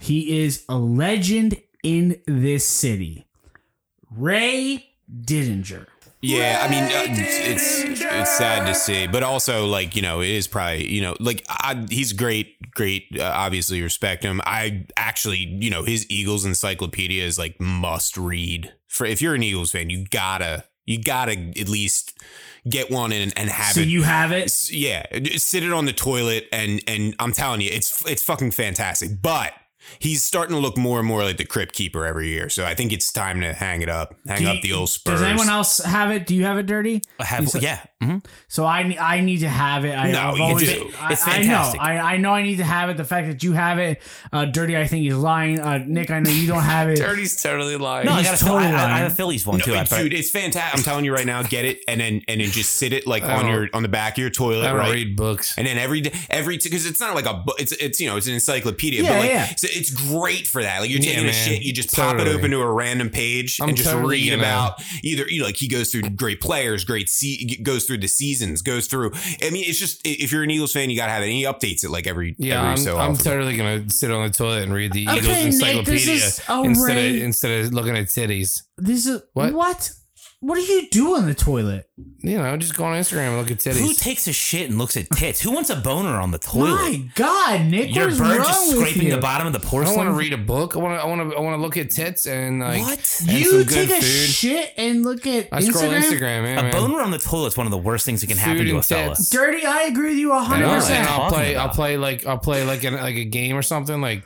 Speaker 2: He is a legend in this city. Ray Didinger.
Speaker 4: Yeah, I mean, uh, it's it's sad to see, but also like you know, it is probably you know, like I, he's great, great. Uh, obviously, respect him. I actually, you know, his Eagles encyclopedia is like must read for if you're an Eagles fan. You gotta, you gotta at least get one and, and have
Speaker 2: So
Speaker 4: it.
Speaker 2: So you have it.
Speaker 4: yeah, sit it on the toilet and and I'm telling you, it's it's fucking fantastic. But he's starting to look more and more like the crypt keeper every year. So I think it's time to hang it up, hang
Speaker 2: Do
Speaker 4: up the old Spurs.
Speaker 2: Does anyone else have it? Do you have it dirty?
Speaker 3: I have, yeah. Mhm.
Speaker 2: So I I need to have it. I,
Speaker 4: No,
Speaker 2: I've
Speaker 4: you
Speaker 2: always,
Speaker 4: do.
Speaker 2: I,
Speaker 3: It's
Speaker 2: I know. I, I know I need to have it. The fact that you have it, uh, dirty. I think he's lying. Uh, Nick, I know you don't have it.
Speaker 5: Dirty's totally lying.
Speaker 3: No, I got a
Speaker 2: totally
Speaker 3: I, I, I have a Phillies one
Speaker 4: No,
Speaker 3: too. I,
Speaker 4: dude, it's fantastic. I'm telling you right now, get it and then and then just sit it like on your on the back of your
Speaker 5: I
Speaker 4: toilet,
Speaker 5: don't
Speaker 4: right?
Speaker 5: read books.
Speaker 4: And then every day, every because it's not like a book. It's it's you know it's an encyclopedia,
Speaker 2: Yeah,
Speaker 4: but like
Speaker 2: yeah.
Speaker 4: so it's great for that. Like you're
Speaker 5: Yeah,
Speaker 4: taking a shit, you just pop it open to a random page
Speaker 5: I'm
Speaker 4: and just
Speaker 5: totally
Speaker 4: read about either you know, like he goes through great players, great se- goes through the seasons, goes through. I mean, it's just if you're an Eagles fan, you gotta have it. And he updates it like every
Speaker 5: Yeah,
Speaker 4: every
Speaker 5: I'm,
Speaker 4: so
Speaker 5: I'm
Speaker 4: often.
Speaker 5: totally gonna sit on the toilet and read the
Speaker 2: Okay,
Speaker 5: Eagles encyclopedia
Speaker 2: is a
Speaker 5: instead of instead of looking at titties.
Speaker 2: This is what?
Speaker 5: What?
Speaker 2: What? What do you do in the toilet?
Speaker 5: You know, just go on Instagram and look at titties.
Speaker 3: Who takes a shit and looks at tits? Who wants a boner on the toilet?
Speaker 2: My God, Nick,
Speaker 3: Your
Speaker 2: what is
Speaker 3: bird
Speaker 2: wrong
Speaker 3: just
Speaker 2: with
Speaker 3: scraping
Speaker 2: you?
Speaker 3: the bottom of the porcelain.
Speaker 5: I don't
Speaker 3: porcelain.
Speaker 5: want to read a book. I want to. I want to. I want to look at tits and like
Speaker 3: What?
Speaker 5: and
Speaker 2: You
Speaker 5: some
Speaker 2: take
Speaker 5: good
Speaker 2: a
Speaker 5: food.
Speaker 2: shit and look at
Speaker 5: I scroll
Speaker 2: Instagram.
Speaker 5: Instagram. yeah,
Speaker 3: a
Speaker 5: man.
Speaker 3: boner on the toilet is one of the worst things that can happen
Speaker 5: Food
Speaker 3: to a
Speaker 5: and
Speaker 3: fella.
Speaker 5: tits.
Speaker 2: Dirty, I agree with you
Speaker 5: And
Speaker 2: hundred
Speaker 5: I'll, and
Speaker 2: percent.
Speaker 5: I'll play. I'll play like. I'll play like an, like a game or something. Like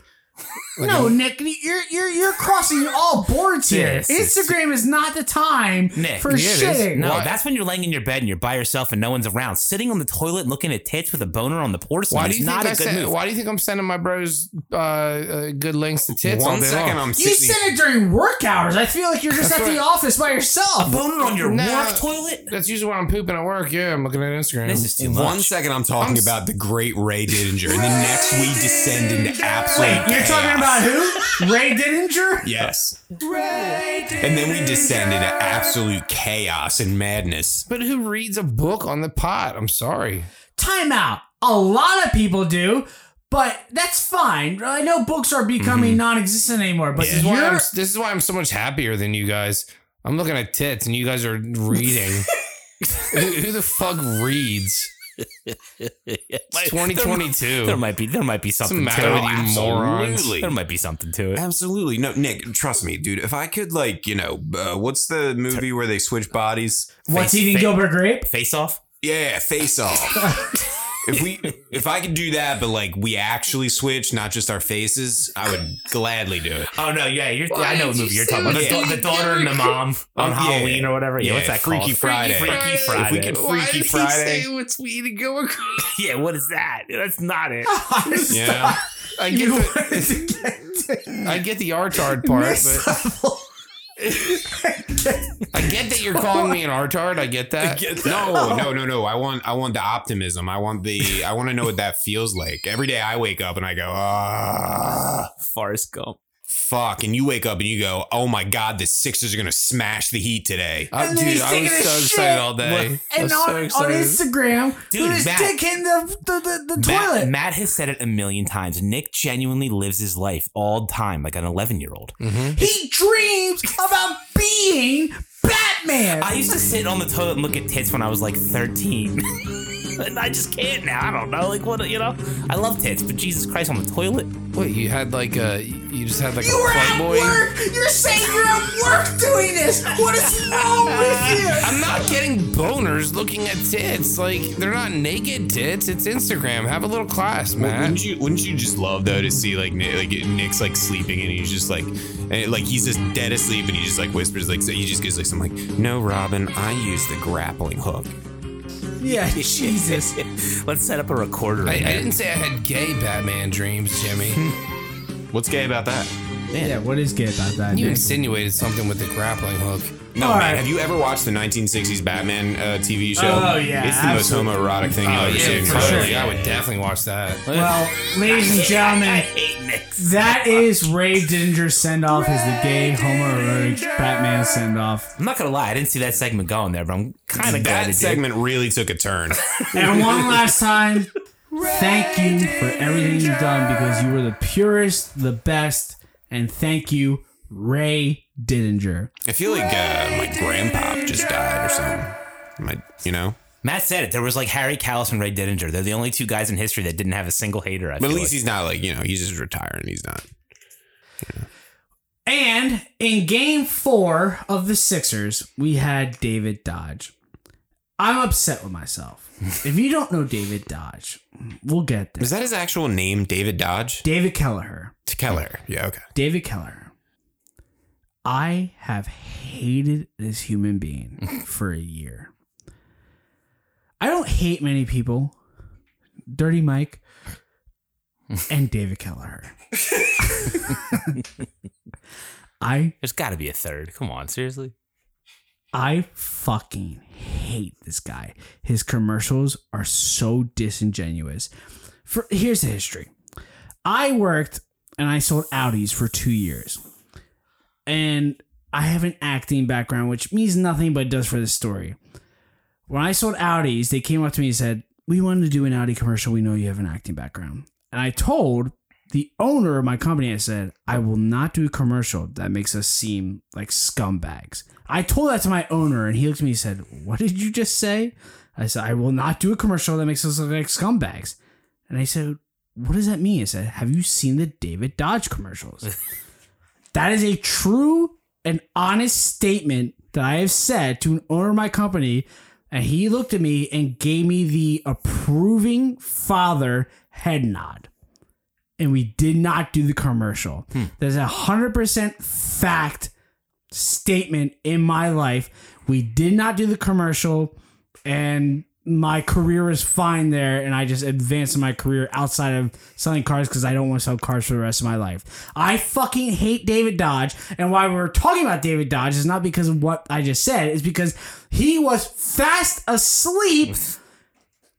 Speaker 2: No, Nick, you're you're you're crossing all boards here.
Speaker 3: Yes,
Speaker 2: Instagram is not the time
Speaker 3: Nick,
Speaker 2: for
Speaker 5: yeah,
Speaker 2: shitting.
Speaker 3: No,
Speaker 5: Why?
Speaker 3: that's when you're laying in your bed and you're by yourself and no one's around. Sitting on the toilet looking at tits with a boner on the porcelain
Speaker 5: why do you think
Speaker 3: not
Speaker 5: I
Speaker 3: a good
Speaker 5: send,
Speaker 3: move.
Speaker 5: Why do you think I'm sending my bros uh, uh, good links to tits all
Speaker 4: One
Speaker 5: day
Speaker 4: second,
Speaker 5: long?
Speaker 4: I'm
Speaker 2: You
Speaker 4: sitting.
Speaker 2: said it during work hours. I feel like you're just
Speaker 5: That's
Speaker 2: at the office by yourself.
Speaker 3: A boner on your
Speaker 5: Nah.
Speaker 3: work toilet?
Speaker 5: That's usually when I'm pooping at work. Yeah, I'm looking at Instagram.
Speaker 3: This is too much.
Speaker 4: One second, I'm talking
Speaker 5: I'm s-
Speaker 4: about the great Ray Didinger, and the next we descend into absolute.
Speaker 2: Wait, talking about who? Ray Didinger?
Speaker 4: Yes. And then we descend into absolute chaos and madness.
Speaker 5: but who reads a book on the pot? I'm sorry.
Speaker 2: Time out. A lot of people do, but that's fine. I know books are becoming mm-hmm. non-existent anymore, but
Speaker 5: This is why I'm. This is why I'm so much happier than you guys. I'm looking at tits, and you guys are reading. who, who the fuck reads?
Speaker 3: It's
Speaker 5: 2022.
Speaker 3: There might be there might be something to it.
Speaker 5: with you morons?
Speaker 4: Absolutely.
Speaker 3: There might be something to it.
Speaker 4: Absolutely. No, Nick, trust me, dude. If I could, like, you know, uh, what's the movie where they switch bodies?
Speaker 2: what's
Speaker 3: Face-
Speaker 2: eating
Speaker 3: fa-
Speaker 2: Gilbert Grape?
Speaker 3: Face off.
Speaker 4: Yeah, face off. if we, if I could do that, but like we actually switch, not just our faces, I would gladly do it.
Speaker 3: Oh no, yeah, you're,
Speaker 5: Why
Speaker 3: I know what movie you're talking about. The,
Speaker 4: that?
Speaker 3: the daughter and the mom on
Speaker 4: yeah.
Speaker 3: Halloween or whatever. Yeah,
Speaker 4: Yeah,
Speaker 3: what's that
Speaker 4: Freaky
Speaker 3: called?
Speaker 4: Friday.
Speaker 3: Freaky
Speaker 5: If we
Speaker 3: Friday.
Speaker 4: could-
Speaker 5: Why
Speaker 4: Freaky
Speaker 5: did he
Speaker 4: Friday.
Speaker 5: say what's eating Gilbert Grape?
Speaker 3: yeah, what is that? That's not it.
Speaker 4: Yeah.
Speaker 5: I get the, I get the artard part, but I get that you're calling me an artard. I get that.
Speaker 4: No, no, no, no. I want, I want the optimism. I want the, I want to know what that feels like. Every day I wake up and I go, ah,
Speaker 3: Forrest Gump.
Speaker 4: Fuck. And you wake up and you go, oh my God, the Sixers are going to smash the Heat today.
Speaker 5: Uh,
Speaker 2: And
Speaker 5: dude,
Speaker 2: he's
Speaker 5: I
Speaker 2: taking
Speaker 5: was
Speaker 2: a
Speaker 5: so
Speaker 2: shit.
Speaker 5: excited all day. I
Speaker 2: And
Speaker 5: was
Speaker 2: on,
Speaker 5: so
Speaker 2: on. Instagram,
Speaker 3: Dude,
Speaker 2: with his
Speaker 3: Matt-
Speaker 2: dick in the, the, the, the
Speaker 3: Matt,
Speaker 2: toilet.
Speaker 3: Matt has said it a million times. Nick genuinely lives his life all the time like an 11 year old.
Speaker 2: he dreams about being Batman.
Speaker 3: I used to sit on the toilet and look at tits when I was like 13. and I just can't now. I don't know. Like, what, you know? I love tits, but Jesus Christ, on the toilet?
Speaker 5: Wait, you had like a, you just had like
Speaker 2: you
Speaker 5: a
Speaker 2: were at
Speaker 5: Playboy.
Speaker 2: work. You're saying you're at work doing this. What is wrong with you?
Speaker 5: I'm not getting boners looking at tits. Like they're not naked tits. It's Instagram. Have a little class, man.
Speaker 4: Wouldn't you wouldn't you just love though to see like Nick, like Nick's like sleeping and he's just like and, like he's just dead asleep and he just like whispers like so he just gives like some like no Robin I use the grappling hook
Speaker 2: Yeah, Jesus.
Speaker 3: Let's set up a recorder.
Speaker 5: I, I didn't say I had gay Batman dreams, Jimmy.
Speaker 4: what's gay about that
Speaker 2: Yeah, what is gay about that?
Speaker 5: You
Speaker 2: Nick?
Speaker 5: insinuated something with the grappling hook.
Speaker 4: No
Speaker 2: All
Speaker 4: man
Speaker 2: right.
Speaker 4: have you ever watched the 1960s Batman uh, TV show
Speaker 2: Oh, yeah,
Speaker 4: it's the most
Speaker 2: absolutely.
Speaker 4: homoerotic thing you'll
Speaker 5: Oh
Speaker 4: ever
Speaker 5: yeah,
Speaker 4: see in
Speaker 5: for
Speaker 4: your
Speaker 5: sure. Yeah, I would definitely watch that.
Speaker 2: Well, ladies and gentlemen,
Speaker 3: hate Nick.
Speaker 2: that is Ray Dinger's send off as the gay homoerotic Batman send off.
Speaker 3: I'm not gonna lie, I didn't see that segment going there, but I'm kind of glad
Speaker 4: that
Speaker 3: it
Speaker 4: segment really took a turn
Speaker 2: And one last time, thank you for everything you've done because you were the purest, the best, and thank you, Ray Didinger.
Speaker 4: I feel like uh, my grandpa just died or something my you know.
Speaker 3: Matt said it. There was like Harry Kalas and Ray Didinger. They're the only two guys in history that didn't have a single hater. I
Speaker 4: but at least
Speaker 3: like.
Speaker 4: he's not like you know he's just retiring he's not
Speaker 2: And in game four of the Sixers, we had David Dodge. I'm upset with myself. if you don't know David Dodge, we'll get there.
Speaker 4: Is that his actual name, David Dodge?
Speaker 2: David Kelleher.
Speaker 4: Keller. Yeah, okay.
Speaker 2: David Kelleher. I have hated this human being for a year. I don't hate many people. Dirty Mike and David Kelleher. I
Speaker 3: There's got to be a third. Come on, seriously.
Speaker 2: I fucking hate this guy. His commercials are so disingenuous. For here's the history. I worked and I sold Audis for two years. And I have an acting background, which means nothing but does for this story. When I sold Audis, they came up to me and said, We wanted to do an Audi commercial. We know you have an acting background. And I told the owner of my company, I said, I will not do a commercial that makes us seem like scumbags. I told that to my owner, and he looked at me and said, What did you just say? I said, I will not do a commercial that makes us look like scumbags. And I said, What does that mean? I said, Have you seen the David Dodge commercials? that is a true and honest statement that I have said to an owner of my company. And he looked at me and gave me the approving father head nod and we did not do the commercial. Hmm. There's a hundred percent fact statement in my life. We did not do the commercial, and my career is fine there. And I just advance in my career outside of selling cars because I don't want to sell cars for the rest of my life. I fucking hate David Dodge, and why we're talking about David Dodge is not because of what I just said. It's because he was fast asleep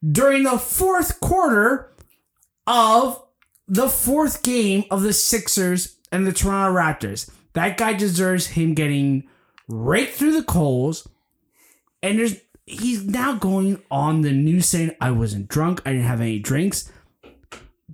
Speaker 2: during the fourth quarter of the fourth game of the Sixers and the Toronto Raptors. That guy deserves him getting right through the coals. And there's he's now going on the news saying I wasn't drunk, I didn't have any drinks.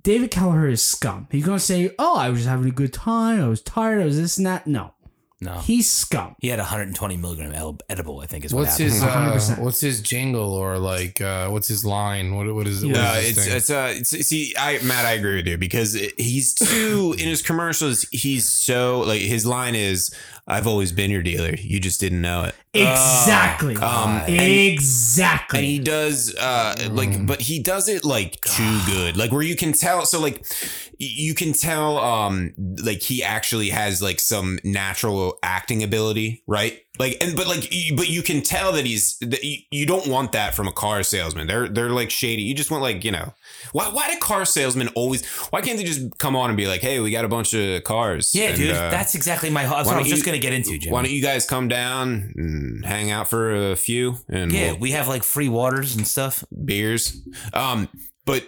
Speaker 2: David Kelleher is scum. He's gonna say, "Oh, I was just having a good time. I was tired. I was this and that." No,
Speaker 3: No.
Speaker 2: he's scum.
Speaker 3: He had 120 milligram edible, I think is
Speaker 5: What's
Speaker 3: what
Speaker 5: his uh, what's his jingle or like uh, what's his line? What what is it?
Speaker 4: No, it's it's uh it's, see I Matt I agree with you because it- he's too in his commercials he's so like his line is I've always been your dealer. You just didn't know it.
Speaker 2: Exactly.
Speaker 4: Um, and-
Speaker 2: exactly.
Speaker 4: and he does uh like but he does it like too good. Like where you can tell so like y- you can tell um like he actually has like some natural acting ability right? Like and but like y- but you can tell that he's that you, you don't want that from a car salesman. They're they're like shady. You just want like you know why why do car salesmen always why can't they just come on and be like hey we got a bunch of cars
Speaker 3: Yeah,
Speaker 4: and,
Speaker 3: dude,
Speaker 4: uh,
Speaker 3: that's exactly my. That's what I
Speaker 4: don't
Speaker 3: was just gonna get into, Jimmy.
Speaker 4: why don't you guys come down and hang out for a few and
Speaker 3: yeah,
Speaker 4: we'll-
Speaker 3: we have like free waters and stuff.
Speaker 4: beers. Um, but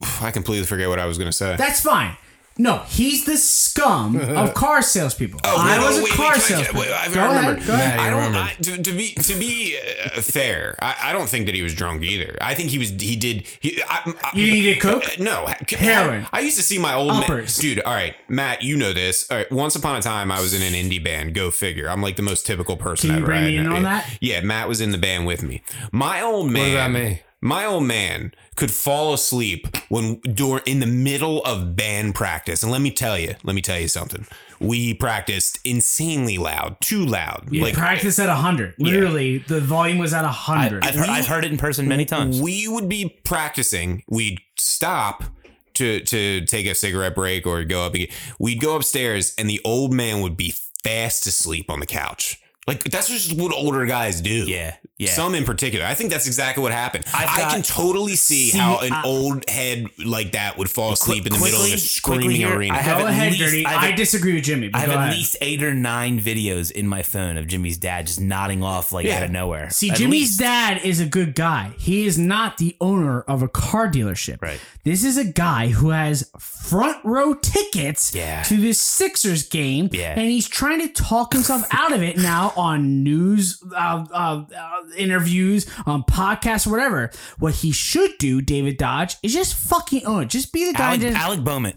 Speaker 4: I completely forget what I was gonna say.
Speaker 2: That's fine. No, he's the scum of car salespeople. Oh, I
Speaker 4: no,
Speaker 2: was a
Speaker 4: wait,
Speaker 2: car
Speaker 4: wait, I-
Speaker 2: salesman.
Speaker 4: wait, I
Speaker 2: Go
Speaker 4: remember.
Speaker 2: ahead. Go ahead.
Speaker 4: I don't.
Speaker 5: remember.
Speaker 4: I, to, to be to be uh, fair, I, I don't think that he was drunk either. I think he was. He did. He, I, I,
Speaker 2: You didn't coke?
Speaker 4: Uh, No,
Speaker 2: Heroin.
Speaker 4: I, used to see my old ma- dude. All right, Matt, you know this. All right, once upon a time, I was in an indie band. Go figure. I'm like the most typical person
Speaker 2: Can you
Speaker 4: ever.
Speaker 2: bring
Speaker 4: I
Speaker 2: me in
Speaker 4: know.
Speaker 2: on that?
Speaker 4: Yeah, Matt was in the band with me. My old man.
Speaker 5: about me?
Speaker 4: My old man could fall asleep when during in the middle of band practice. And let me tell you, let me tell you something. We practiced insanely loud, too loud.
Speaker 2: You
Speaker 4: like
Speaker 2: practice at 100. Literally, the volume was at
Speaker 3: I,
Speaker 2: 100.
Speaker 3: I've, heard, I've heard it in person many times.
Speaker 4: we would be practicing. We'd stop to to take a cigarette break or go up. We'd go upstairs, and the old man would be fast asleep on the couch. Like that's just what older guys do.
Speaker 3: Yeah, yeah.
Speaker 4: Some in particular. I think that's exactly what happened.
Speaker 3: I've
Speaker 4: I
Speaker 3: got-
Speaker 4: can totally see,
Speaker 2: See,
Speaker 4: how an
Speaker 2: I-
Speaker 4: old head like that would fall asleep in the middle of a screaming
Speaker 3: here,
Speaker 4: arena.
Speaker 3: I have
Speaker 2: Go ahead,
Speaker 3: least-
Speaker 2: Dirty.
Speaker 3: I have
Speaker 2: I disagree with Jimmy. But
Speaker 3: I have at
Speaker 2: ahead.
Speaker 3: least eight or nine videos in my phone of Jimmy's dad just nodding off like
Speaker 4: Yeah.
Speaker 3: out of nowhere.
Speaker 2: See,
Speaker 3: At
Speaker 2: Jimmy's
Speaker 3: least.
Speaker 2: dad is a good guy. He is not the owner of a car dealership.
Speaker 3: Right.
Speaker 2: This is a guy who has front row tickets
Speaker 3: Yeah.
Speaker 2: to this Sixers game.
Speaker 3: Yeah.
Speaker 2: And he's trying to talk himself out of it now on news uh, uh, uh, interviews, on podcasts, or whatever. What he should do, David Dodge, is just fucking own it. Just be the guy
Speaker 3: Alec, Alec Bohm.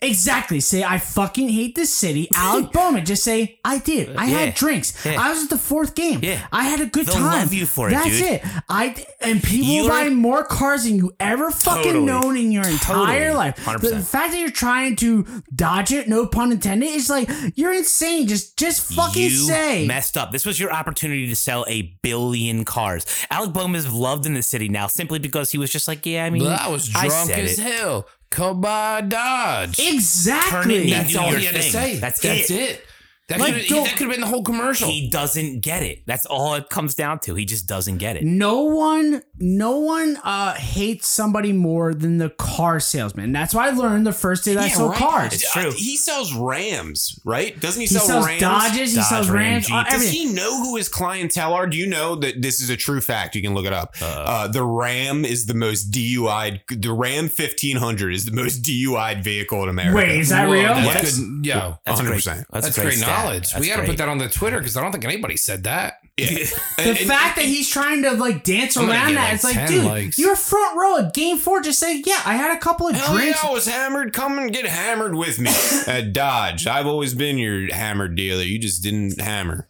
Speaker 2: Exactly. Say I fucking hate this city. Alec Bohm. Just say I did. I
Speaker 3: Yeah.
Speaker 2: had drinks.
Speaker 3: Yeah.
Speaker 2: I was at the fourth game.
Speaker 3: Yeah.
Speaker 2: I had a good
Speaker 3: They'll
Speaker 2: time.
Speaker 3: love you for it,
Speaker 2: That's
Speaker 3: dude.
Speaker 2: it. I and people will
Speaker 3: You're-
Speaker 2: buy more cars than you ever fucking
Speaker 3: Totally.
Speaker 2: known in your entire
Speaker 3: Totally.
Speaker 2: life. The
Speaker 3: 100%.
Speaker 2: fact that you're trying to dodge it, no pun intended, is like you're insane. Just just fucking
Speaker 3: you
Speaker 2: say.
Speaker 3: messed up. This was your opportunity to sell a billion cars. Alec Bohm is loved in the city now simply because he was just like, yeah, I mean,
Speaker 5: But I was
Speaker 3: I
Speaker 5: drunk
Speaker 3: said
Speaker 5: as
Speaker 3: it.
Speaker 5: hell. Come by Dodge.
Speaker 2: Exactly.
Speaker 5: That's all
Speaker 3: your
Speaker 5: he had to say.
Speaker 3: That's
Speaker 5: That's
Speaker 3: it.
Speaker 5: it. That
Speaker 2: Like,
Speaker 5: could that could have been the whole commercial.
Speaker 3: He doesn't get it. That's all it comes down to. He just doesn't get it.
Speaker 2: No one, no one uh, hates somebody more than the car salesman. That's what I learned the first day that I sold
Speaker 4: right.
Speaker 2: cars.
Speaker 3: It's true.
Speaker 4: Uh, he sells Rams, right? Doesn't he,
Speaker 2: He
Speaker 4: sell
Speaker 2: sells
Speaker 4: Rams?
Speaker 2: Dodges. He
Speaker 3: Dodge,
Speaker 2: sells
Speaker 3: Ram,
Speaker 2: Rams.
Speaker 3: Jeep.
Speaker 2: uh,
Speaker 3: Does
Speaker 4: Does he know who his clientele are? Do you know that this is a true fact? You can look it up. Uh, the Ram is the most DUI. The Ram 1500 is the most DUI vehicle in America.
Speaker 2: Wait, is that
Speaker 5: Whoa,
Speaker 2: real?
Speaker 5: That's
Speaker 4: Yes.
Speaker 5: good. Yo,
Speaker 3: That's
Speaker 4: 100%.
Speaker 3: great. That's,
Speaker 5: that's
Speaker 3: a
Speaker 5: great,
Speaker 3: stat.
Speaker 5: Knowledge.
Speaker 3: That's
Speaker 5: we got to put that on the Twitter because I don't think anybody said that.
Speaker 4: Yeah.
Speaker 2: The
Speaker 4: And- and-
Speaker 2: fact that he's trying to like dance
Speaker 5: I'm
Speaker 2: around
Speaker 5: get,
Speaker 2: that,
Speaker 5: like,
Speaker 2: it's like, dude,
Speaker 5: likes.
Speaker 2: you're front row at game four. Just say, yeah, I had a couple of
Speaker 4: Hell
Speaker 2: drinks.
Speaker 4: yeah, I was hammered. Come and get hammered with me at Dodge. I've always been your hammered dealer. You just didn't hammer.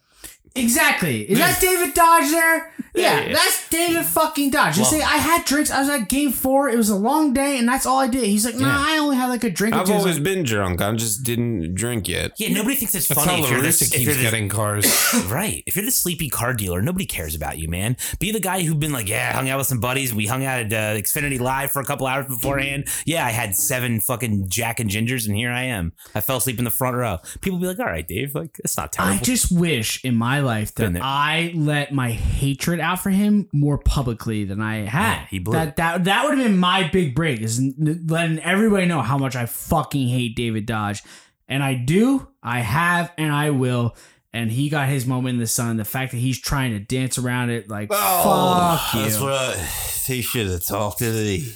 Speaker 2: Exactly. Is that David Dodge there? Yeah,
Speaker 3: yeah.
Speaker 2: that's David fucking Dodge. Just say, I had drinks. I was at game four. It was a long day, and that's all I did. He's like, nah, I only had like a drink
Speaker 4: I've
Speaker 2: two.
Speaker 4: Always
Speaker 2: like,
Speaker 4: been drunk. I just didn't drink yet.
Speaker 3: Yeah, nobody thinks it's
Speaker 5: That's
Speaker 3: funny
Speaker 5: how
Speaker 3: if you're,
Speaker 5: LaRussa
Speaker 3: this, if,
Speaker 5: keeps
Speaker 3: you're the,
Speaker 5: getting cars.
Speaker 3: right. If you're the sleepy car dealer, nobody cares about you, man. Be the guy who's been like, yeah, I hung out with some buddies. We hung out at uh, Xfinity Live for a couple hours beforehand. Yeah, I had seven fucking Jack and Gingers, and here I am. I fell asleep in the front row. People be like, all right, Dave, like it's not terrible.
Speaker 2: I just wish in my life that I let my hatred out for him more publicly than I had.
Speaker 3: Yeah, he blew
Speaker 2: that that that would have been my big break is letting everybody know how much I fucking hate David Dodge, and I do, I have, and I will. And he got his moment in the sun. The fact that he's trying to dance around it, like oh, fuck you.
Speaker 4: Oh, what he should have talked to me.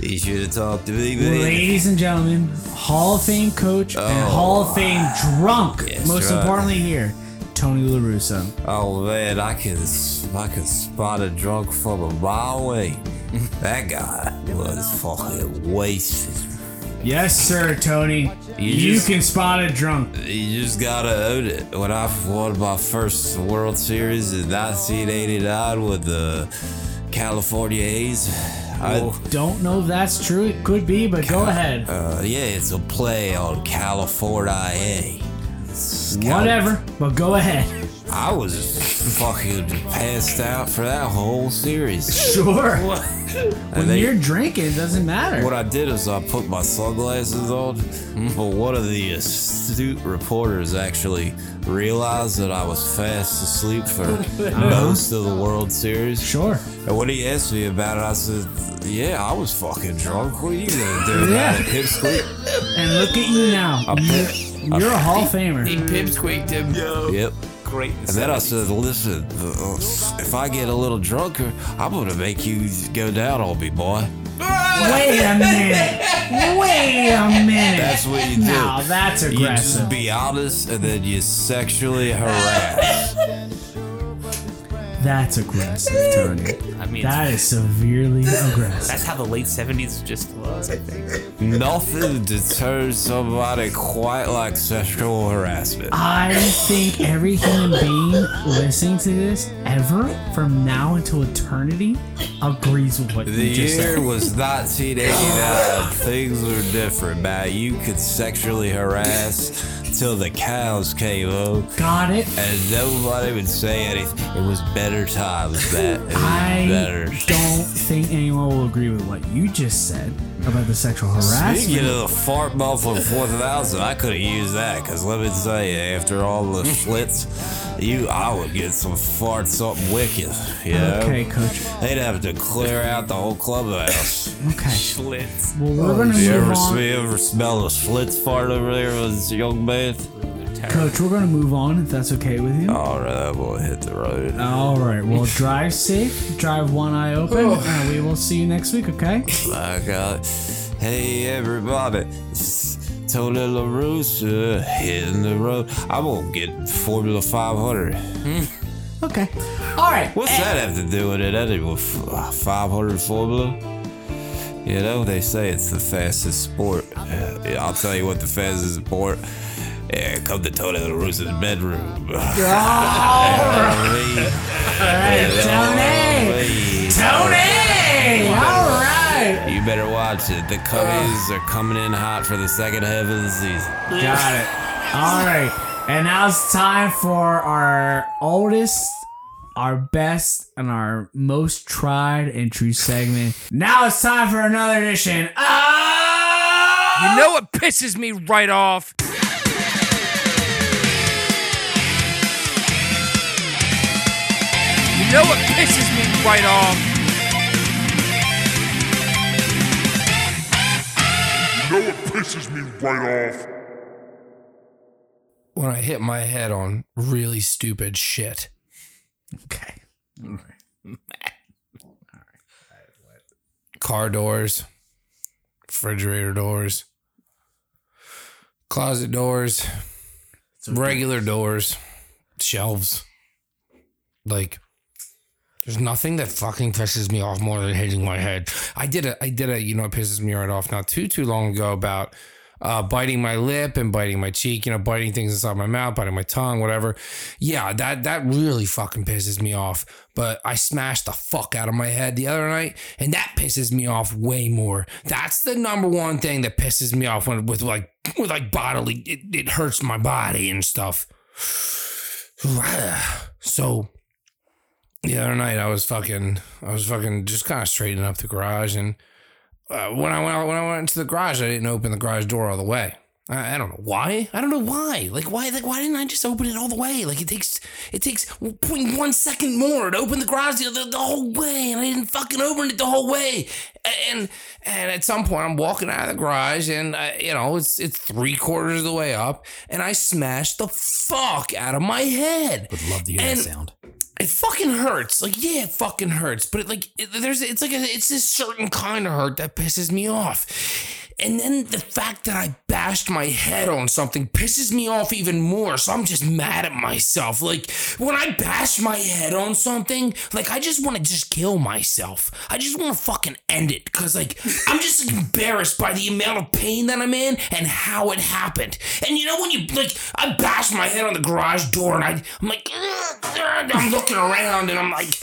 Speaker 4: He should have talked to me,
Speaker 2: Ladies and gentlemen, Hall of Fame coach and oh, Hall of Fame drunk.
Speaker 4: Yes,
Speaker 2: most
Speaker 4: right.
Speaker 2: importantly here, Tony LaRussa.
Speaker 7: Oh man, I can I can spot a drunk from a mile away. that guy was fucking wasted.
Speaker 2: Yes, sir, Tony. You,
Speaker 7: just-
Speaker 2: can spot a drunk.
Speaker 7: You just gotta own it. When I won my first World Series in 1989 with the California A's, I,
Speaker 2: Don't know if that's true. It could be, but go ahead.
Speaker 7: uh, yeah, it's a play on California.
Speaker 2: Whatever, but go ahead.
Speaker 7: I was fucking passed out for that whole series.
Speaker 2: Sure. when
Speaker 7: they-
Speaker 2: you're drinking, it doesn't matter.
Speaker 7: What I did is I put my sunglasses on, but one of the astute reporters actually realized that I was fast asleep for most of the World Series.
Speaker 2: sure.
Speaker 7: And when he asked me about it, I said, "Yeah, I was fucking drunk. What are you gonna do
Speaker 2: Yeah.
Speaker 7: about it, pipsqueak?"
Speaker 2: And look at you now. You're, you're a Hall of Famer.
Speaker 5: He pipsqueaked him.
Speaker 7: Yep.
Speaker 3: great.
Speaker 7: And then I said, "Listen, uh, if I get a little drunker, I'm gonna make you go down on me, boy."
Speaker 2: Wait a minute. Wait a minute.
Speaker 7: That's what you do.
Speaker 2: Now that's aggressive.
Speaker 7: You just be honest, and then you sexually harass.
Speaker 2: That's aggressive, Tony.
Speaker 3: I mean,
Speaker 2: That is severely aggressive.
Speaker 3: that's how the late '70s just was. I think.
Speaker 7: Nothing deters somebody quite like sexual harassment.
Speaker 2: I think every human being listening to this ever from now until eternity agrees with what
Speaker 7: The
Speaker 2: you just
Speaker 7: year
Speaker 2: said.
Speaker 7: was 1989. Things were different, man. You could sexually harass till the cows came home,
Speaker 2: Got it.
Speaker 7: and nobody would say anything. It was better times, was
Speaker 2: I
Speaker 7: better.
Speaker 2: don't think anyone will agree with what you just said about the sexual harassment.
Speaker 7: Speaking of the fart muffler 4000, I could have used that because let me tell you, after all the Schlitz, you I would get some fart something wicked. You know?
Speaker 2: Okay, coach.
Speaker 7: They'd have to clear out the whole clubhouse.
Speaker 2: Okay.
Speaker 3: Schlitz.
Speaker 2: Well, we're oh, gonna
Speaker 7: Did you
Speaker 2: move
Speaker 7: ever,
Speaker 2: on.
Speaker 7: you ever smell a Schlitz fart over there with this young man?
Speaker 2: Coach, we're gonna move on if that's okay with you.
Speaker 7: All right, we'll hit the road.
Speaker 2: All right. Well, drive safe. Drive one eye open. Oh. and we will see you next week. Okay.
Speaker 7: My God. Hey, everybody. It's Tony LaRussa hitting the road. I'm gonna get Formula 500. Hmm.
Speaker 2: Okay. All right.
Speaker 7: What's that have to do with it anyway? F- 500 Formula? You know, they say it's the fastest sport. Uh, yeah, I'll tell you what the fastest sport. Yeah, come to Tony the Rooster's bedroom.
Speaker 2: Tony! Tony! All right.
Speaker 7: You better watch it. The Cubbies are coming in hot for the second half of the season.
Speaker 2: Got it. All right. And now it's time for our oldest, our best, and our most tried and true segment. Now it's time for another edition. Ah!
Speaker 8: You know what pisses me right off? You know what pisses me right off?
Speaker 9: You know what pisses me right off?
Speaker 5: When I hit my head on really stupid shit.
Speaker 2: Okay. All right.
Speaker 5: Car doors, refrigerator doors, closet doors, regular doors, shelves. Like, there's nothing that fucking pisses me off more than hitting my head. I did a, I did a, you know, it pisses me right off not too too long ago about uh, biting my lip and biting my cheek, you know, biting things inside my mouth, biting my tongue, whatever. Yeah, that that really fucking pisses me off. But I smashed the fuck out of my head the other night, and that pisses me off way more. That's the number one thing that pisses me off when with like with like bodily, it, it hurts my body and stuff. So the other night I was fucking I was fucking just kind of straightening up the garage and uh, when I went when I went into the garage I didn't open the garage door all the way. I, I don't know why. I don't know why. Like why like why didn't I just open it all the way? Like it takes it takes 0.1 second more to open the garage the, the, the whole way and I didn't fucking open it the whole way. And and at some point I'm walking out of the garage and uh, you know it's it's three quarters of the way up and I smashed the fuck out of my head.
Speaker 3: Would love to hear
Speaker 5: And-
Speaker 3: that sound.
Speaker 5: It fucking hurts. Like, yeah, it fucking hurts. But it, like, it, there's, it's like, a, it's this certain kind of hurt that pisses me off. And then the fact that I bashed my head on something pisses me off even more. So I'm just mad at myself. Like, when I bash my head on something, like, I just want to just kill myself. I just want to fucking end it. Cause, like, I'm just embarrassed by the amount of pain that I'm in and how it happened. And you know, when you, like, I bashed my head on the garage door and I, I'm like, I'm looking around and I'm like,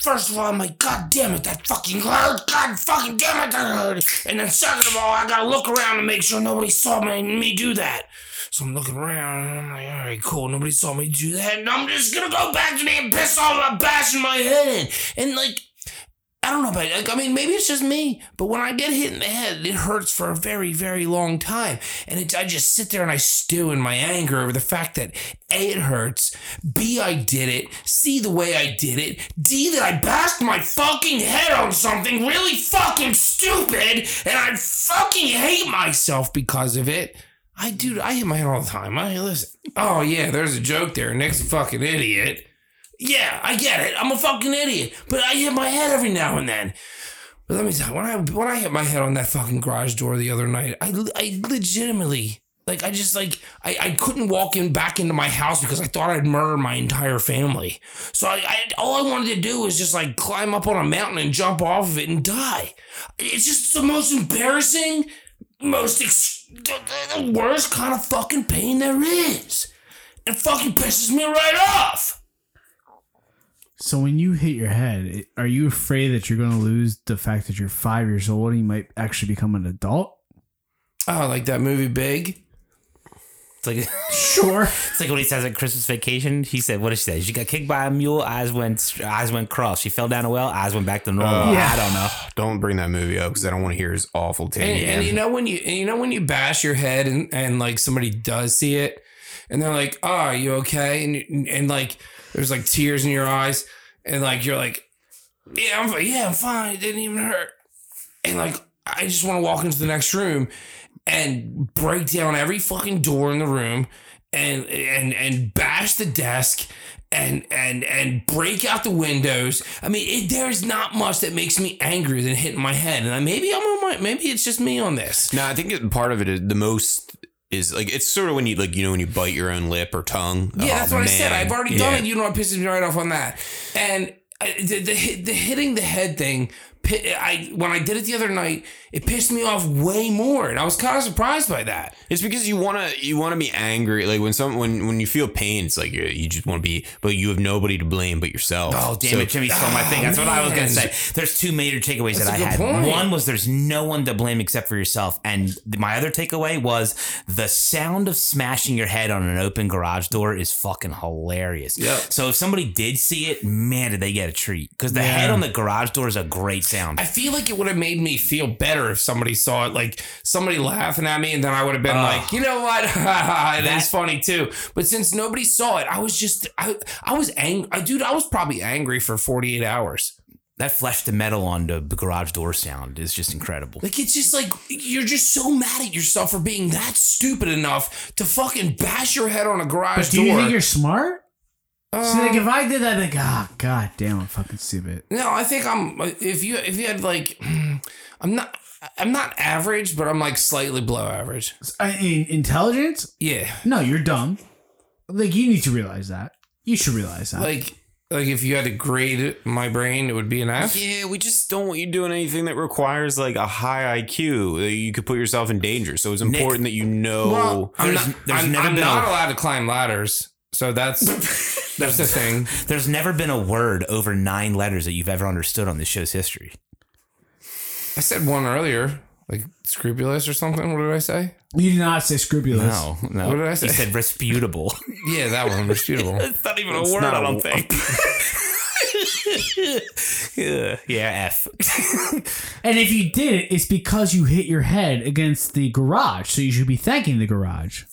Speaker 5: first of all, I'm like, God damn it, that fucking hurt. God fucking damn it, that hurt. And then second of all, I gotta look around to make sure nobody saw me, me do that. So I'm looking around and I'm like, all right, cool. Nobody saw me do that. And I'm just gonna go back to me and piss off about bashing my head in. And like, I don't know about like, I mean, maybe it's just me, but when I get hit in the head, it hurts for a very, very long time. And it, I just sit there and I stew in my anger over the fact that A, it hurts, B, I did it, C, the way I did it, D, that I bashed my fucking head on something really fucking stupid, and I fucking hate myself because of it. I do, I hit my head all the time. I listen. Oh, yeah, there's a joke there. Nick's a fucking idiot. Yeah, I get it. I'm a fucking idiot, but I hit my head every now and then. But let me tell you, when I when I hit my head on that fucking garage door the other night, I I legitimately like I just like I, I couldn't walk in back into my house because I thought I'd murder my entire family. So I, I all I wanted to do was just like climb up on a mountain and jump off of it and die. It's just the most embarrassing, most ex- the, worst kind of fucking pain there is. It fucking pisses me right off.
Speaker 2: So when you hit your head, are you afraid that you're going to lose the fact that you're five years old and you might actually become an adult?
Speaker 5: Oh, like that movie Big.
Speaker 3: It's like
Speaker 2: Sure.
Speaker 3: it's like what he says at Christmas vacation. He said, "What did she say? She got kicked by a mule. Eyes went eyes went cross. She fell down a well. Eyes went back to normal.
Speaker 2: Yeah.
Speaker 3: I don't know.
Speaker 4: Don't bring that movie up because I don't want to hear his awful take.
Speaker 5: And, and you know when you and you know when you bash your head and, and like somebody does see it and they're like, "Oh, are you okay?" And and like there's like tears in your eyes and like you're like, "Yeah, I'm yeah, I'm fine. It didn't even hurt." And like I just want to walk into the next room and break down every fucking door in the room and and and bash the desk and and and break out the windows. I mean, it, there's not much that makes me angrier than hitting my head. And I, maybe I'm on my maybe it's just me on this.
Speaker 4: No, I think part of it is the most is like it's sort of when you like you know when you bite your own lip or tongue.
Speaker 5: Yeah,
Speaker 4: Oh,
Speaker 5: that's what I said. I've already
Speaker 4: Yeah.
Speaker 5: done it. You know what pisses me right off on that. And uh, the, the the hitting the head thing I when I did it the other night, it pissed me off way more, and I was kind of surprised by that.
Speaker 4: It's because you wanna you wanna be angry. Like when some when when you feel pain, it's like you you just want to be, but you have nobody to blame but yourself.
Speaker 3: Oh damn
Speaker 4: So-
Speaker 3: it, Jimmy stole my oh, thing. That's what I was gonna say. There's two major takeaways
Speaker 5: That's
Speaker 3: that I had.
Speaker 5: point.
Speaker 3: One was there's no one to blame except for yourself, and my other takeaway was the sound of smashing your head on an open garage door is fucking hilarious.
Speaker 5: Yep.
Speaker 3: So if somebody did see it, man, did they get a treat? Because the
Speaker 2: Yeah.
Speaker 3: head on the garage door is a great sound.
Speaker 5: I feel like it would have made me feel better if somebody saw it, like somebody laughing at me, and then I would have been like, you know what, it is funny too. But since nobody saw it, I was just, I, I was angry, dude. I was probably angry for forty eight hours.
Speaker 3: that flesh to metal on the garage door sound is just incredible.
Speaker 5: Like it's just like you're just so mad at yourself for being that stupid enough to fucking bash your head on a garage
Speaker 2: But do
Speaker 5: door.
Speaker 2: you think you're smart? See,
Speaker 5: Um,
Speaker 2: like if I did that, like, ah, god damn, I'm fucking stupid.
Speaker 5: No, I think I'm. If you if you had like, I'm not. I'm not average, but I'm like slightly below average.
Speaker 2: In intelligence?
Speaker 5: Yeah,
Speaker 2: No, you're dumb. Like you need to realize that. You should realize that.
Speaker 5: like like if you had to grade my brain, it would be an F.
Speaker 4: Yeah, we just don't want you doing anything that requires like a high IQ. You could put yourself in danger. So it's important that you know.
Speaker 5: Well, I'm
Speaker 3: There's-
Speaker 5: not.
Speaker 3: there's
Speaker 5: I'm,
Speaker 3: never
Speaker 5: I'm
Speaker 3: been
Speaker 5: not
Speaker 3: a-
Speaker 5: allowed to climb ladders, so that's that's the thing.
Speaker 3: There's never been a word over nine letters that you've ever understood on this show's history.
Speaker 5: I said one earlier, like scrupulous or something. What did I say?
Speaker 2: you did not say scrupulous.
Speaker 3: No, no.
Speaker 5: What did I
Speaker 3: You
Speaker 5: say?
Speaker 3: said resputable.
Speaker 5: Yeah, that one disputable.
Speaker 3: It's not even a
Speaker 4: It's
Speaker 3: word, I don't think. yeah, yeah, F.
Speaker 2: And if you did it, it's because you hit your head against the garage. So you should be thanking the garage.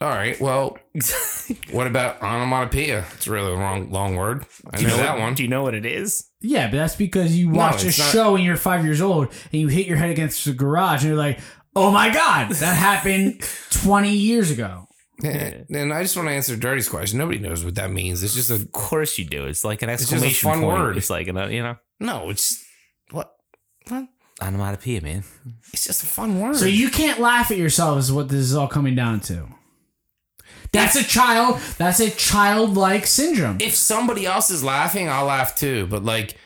Speaker 5: All right. Well, what about onomatopoeia? It's really a really long long word. I know, that one.
Speaker 3: Do you know what it is?
Speaker 2: Yeah, but that's because you watched a
Speaker 5: not-
Speaker 2: show when you're five years old and you hit your head against the garage and you're like, oh my God, that happened 20 years ago.
Speaker 5: And and I just want to answer Dirty's question. Nobody knows what that means. It's just a
Speaker 3: Of course you do. It's like an exclamation it's
Speaker 5: just a
Speaker 3: exclamation
Speaker 5: fun
Speaker 3: point.
Speaker 5: word.
Speaker 3: It's like an, uh, you know,
Speaker 5: no. It's what? What?
Speaker 3: onomatopoeia, man.
Speaker 5: It's just a fun word.
Speaker 2: So you can't laugh at yourself, is what this is all coming down to. That's a child. That's a childlike syndrome.
Speaker 5: if somebody else is laughing, I'll laugh too. But like,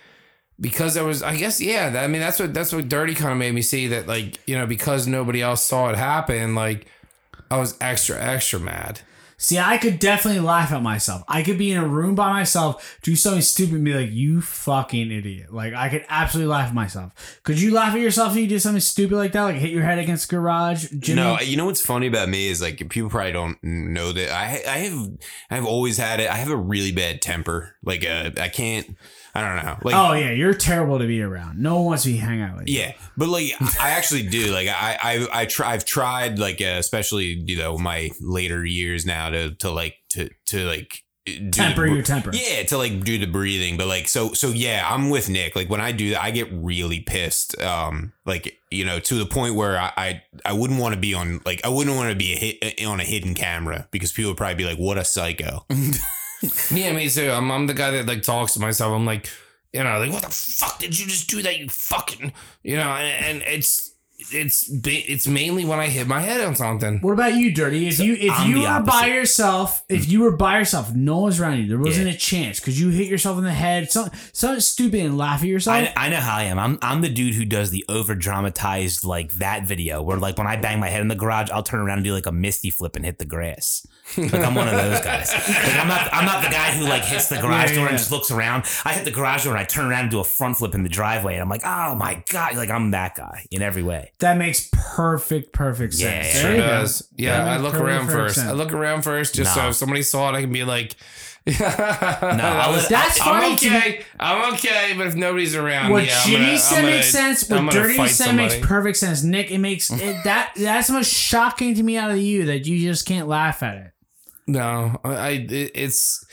Speaker 5: because there was, I guess, yeah. I mean, that's what that's what Dirty kind of made me see that, like, you know, because nobody else saw it happen, like, I was extra extra mad.
Speaker 2: See, I could definitely laugh at myself. I could be in a room by myself, do something stupid, and be like, "You fucking idiot!" Like I could absolutely laugh at myself. Could you laugh at yourself if you did something stupid like that, like hit your head against garage? Jimmy?
Speaker 4: No, you know what's funny about me is like people probably don't know that I I have I've always had it. I have a really bad temper. Like uh, I can't. I don't know. Like
Speaker 2: oh yeah, you're terrible to be around. No one wants to be hang out with you.
Speaker 4: Yeah, but like I actually do. Like I I I try. I've tried like uh, especially you know my later years now to to like to to like do
Speaker 2: Temper
Speaker 4: the,
Speaker 2: your temper.
Speaker 4: Yeah, to like do the breathing. But like so so yeah, I'm with Nick. Like when I do that, I get really pissed. Um, like you know to the point where I I, I wouldn't want to be on like I wouldn't want to be a hit, on a hidden camera because people would probably be like, "What a psycho."
Speaker 5: Yeah, me too. I'm, I'm the guy that like talks to myself. I'm like, you know, like, what the fuck did you just do that? You fucking, you know, and, and it's it's it's mainly when I hit my head on something.
Speaker 2: What about you, Dirty? If you if
Speaker 3: I'm
Speaker 2: you were
Speaker 3: opposite.
Speaker 2: by yourself, if hmm. you were by yourself, no one's around you, there wasn't a chance because you hit yourself in the head, something something stupid, and laugh at yourself.
Speaker 3: I, I know how I am. I'm I'm the dude who does the over dramatized like that video where like when I bang my head in the garage, I'll turn around and do like a misty flip and hit the grass. Like I'm one of those guys. Like I'm not I'm not the guy who like hits the garage
Speaker 2: Yeah,
Speaker 3: door
Speaker 2: yeah.
Speaker 3: and just looks around. I hit the garage door and I turn around and do a front flip in the driveway and I'm like, oh my god, like I'm that guy in every way.
Speaker 2: That makes perfect, perfect
Speaker 3: Yeah,
Speaker 2: sense.
Speaker 3: yeah,
Speaker 2: There
Speaker 5: Sure does. Yeah, I look around first.
Speaker 2: sense.
Speaker 5: I look around first just so if somebody saw it, I can be like,
Speaker 3: No, I was,
Speaker 2: That's funny
Speaker 5: I'm
Speaker 2: to
Speaker 5: okay. I'm okay, but if nobody's around,
Speaker 2: What
Speaker 5: yeah, I'm
Speaker 2: Jimmy
Speaker 5: gonna-
Speaker 2: said
Speaker 5: I'm
Speaker 2: makes
Speaker 5: gonna-
Speaker 2: sense.
Speaker 5: I'm
Speaker 2: What
Speaker 5: gonna
Speaker 2: Dirty
Speaker 5: fight
Speaker 2: said makes
Speaker 5: somebody.
Speaker 2: perfect sense. Nick, it makes it, that that's the most shocking to me out of you that you just can't laugh at it.
Speaker 5: No, I, I it- it's.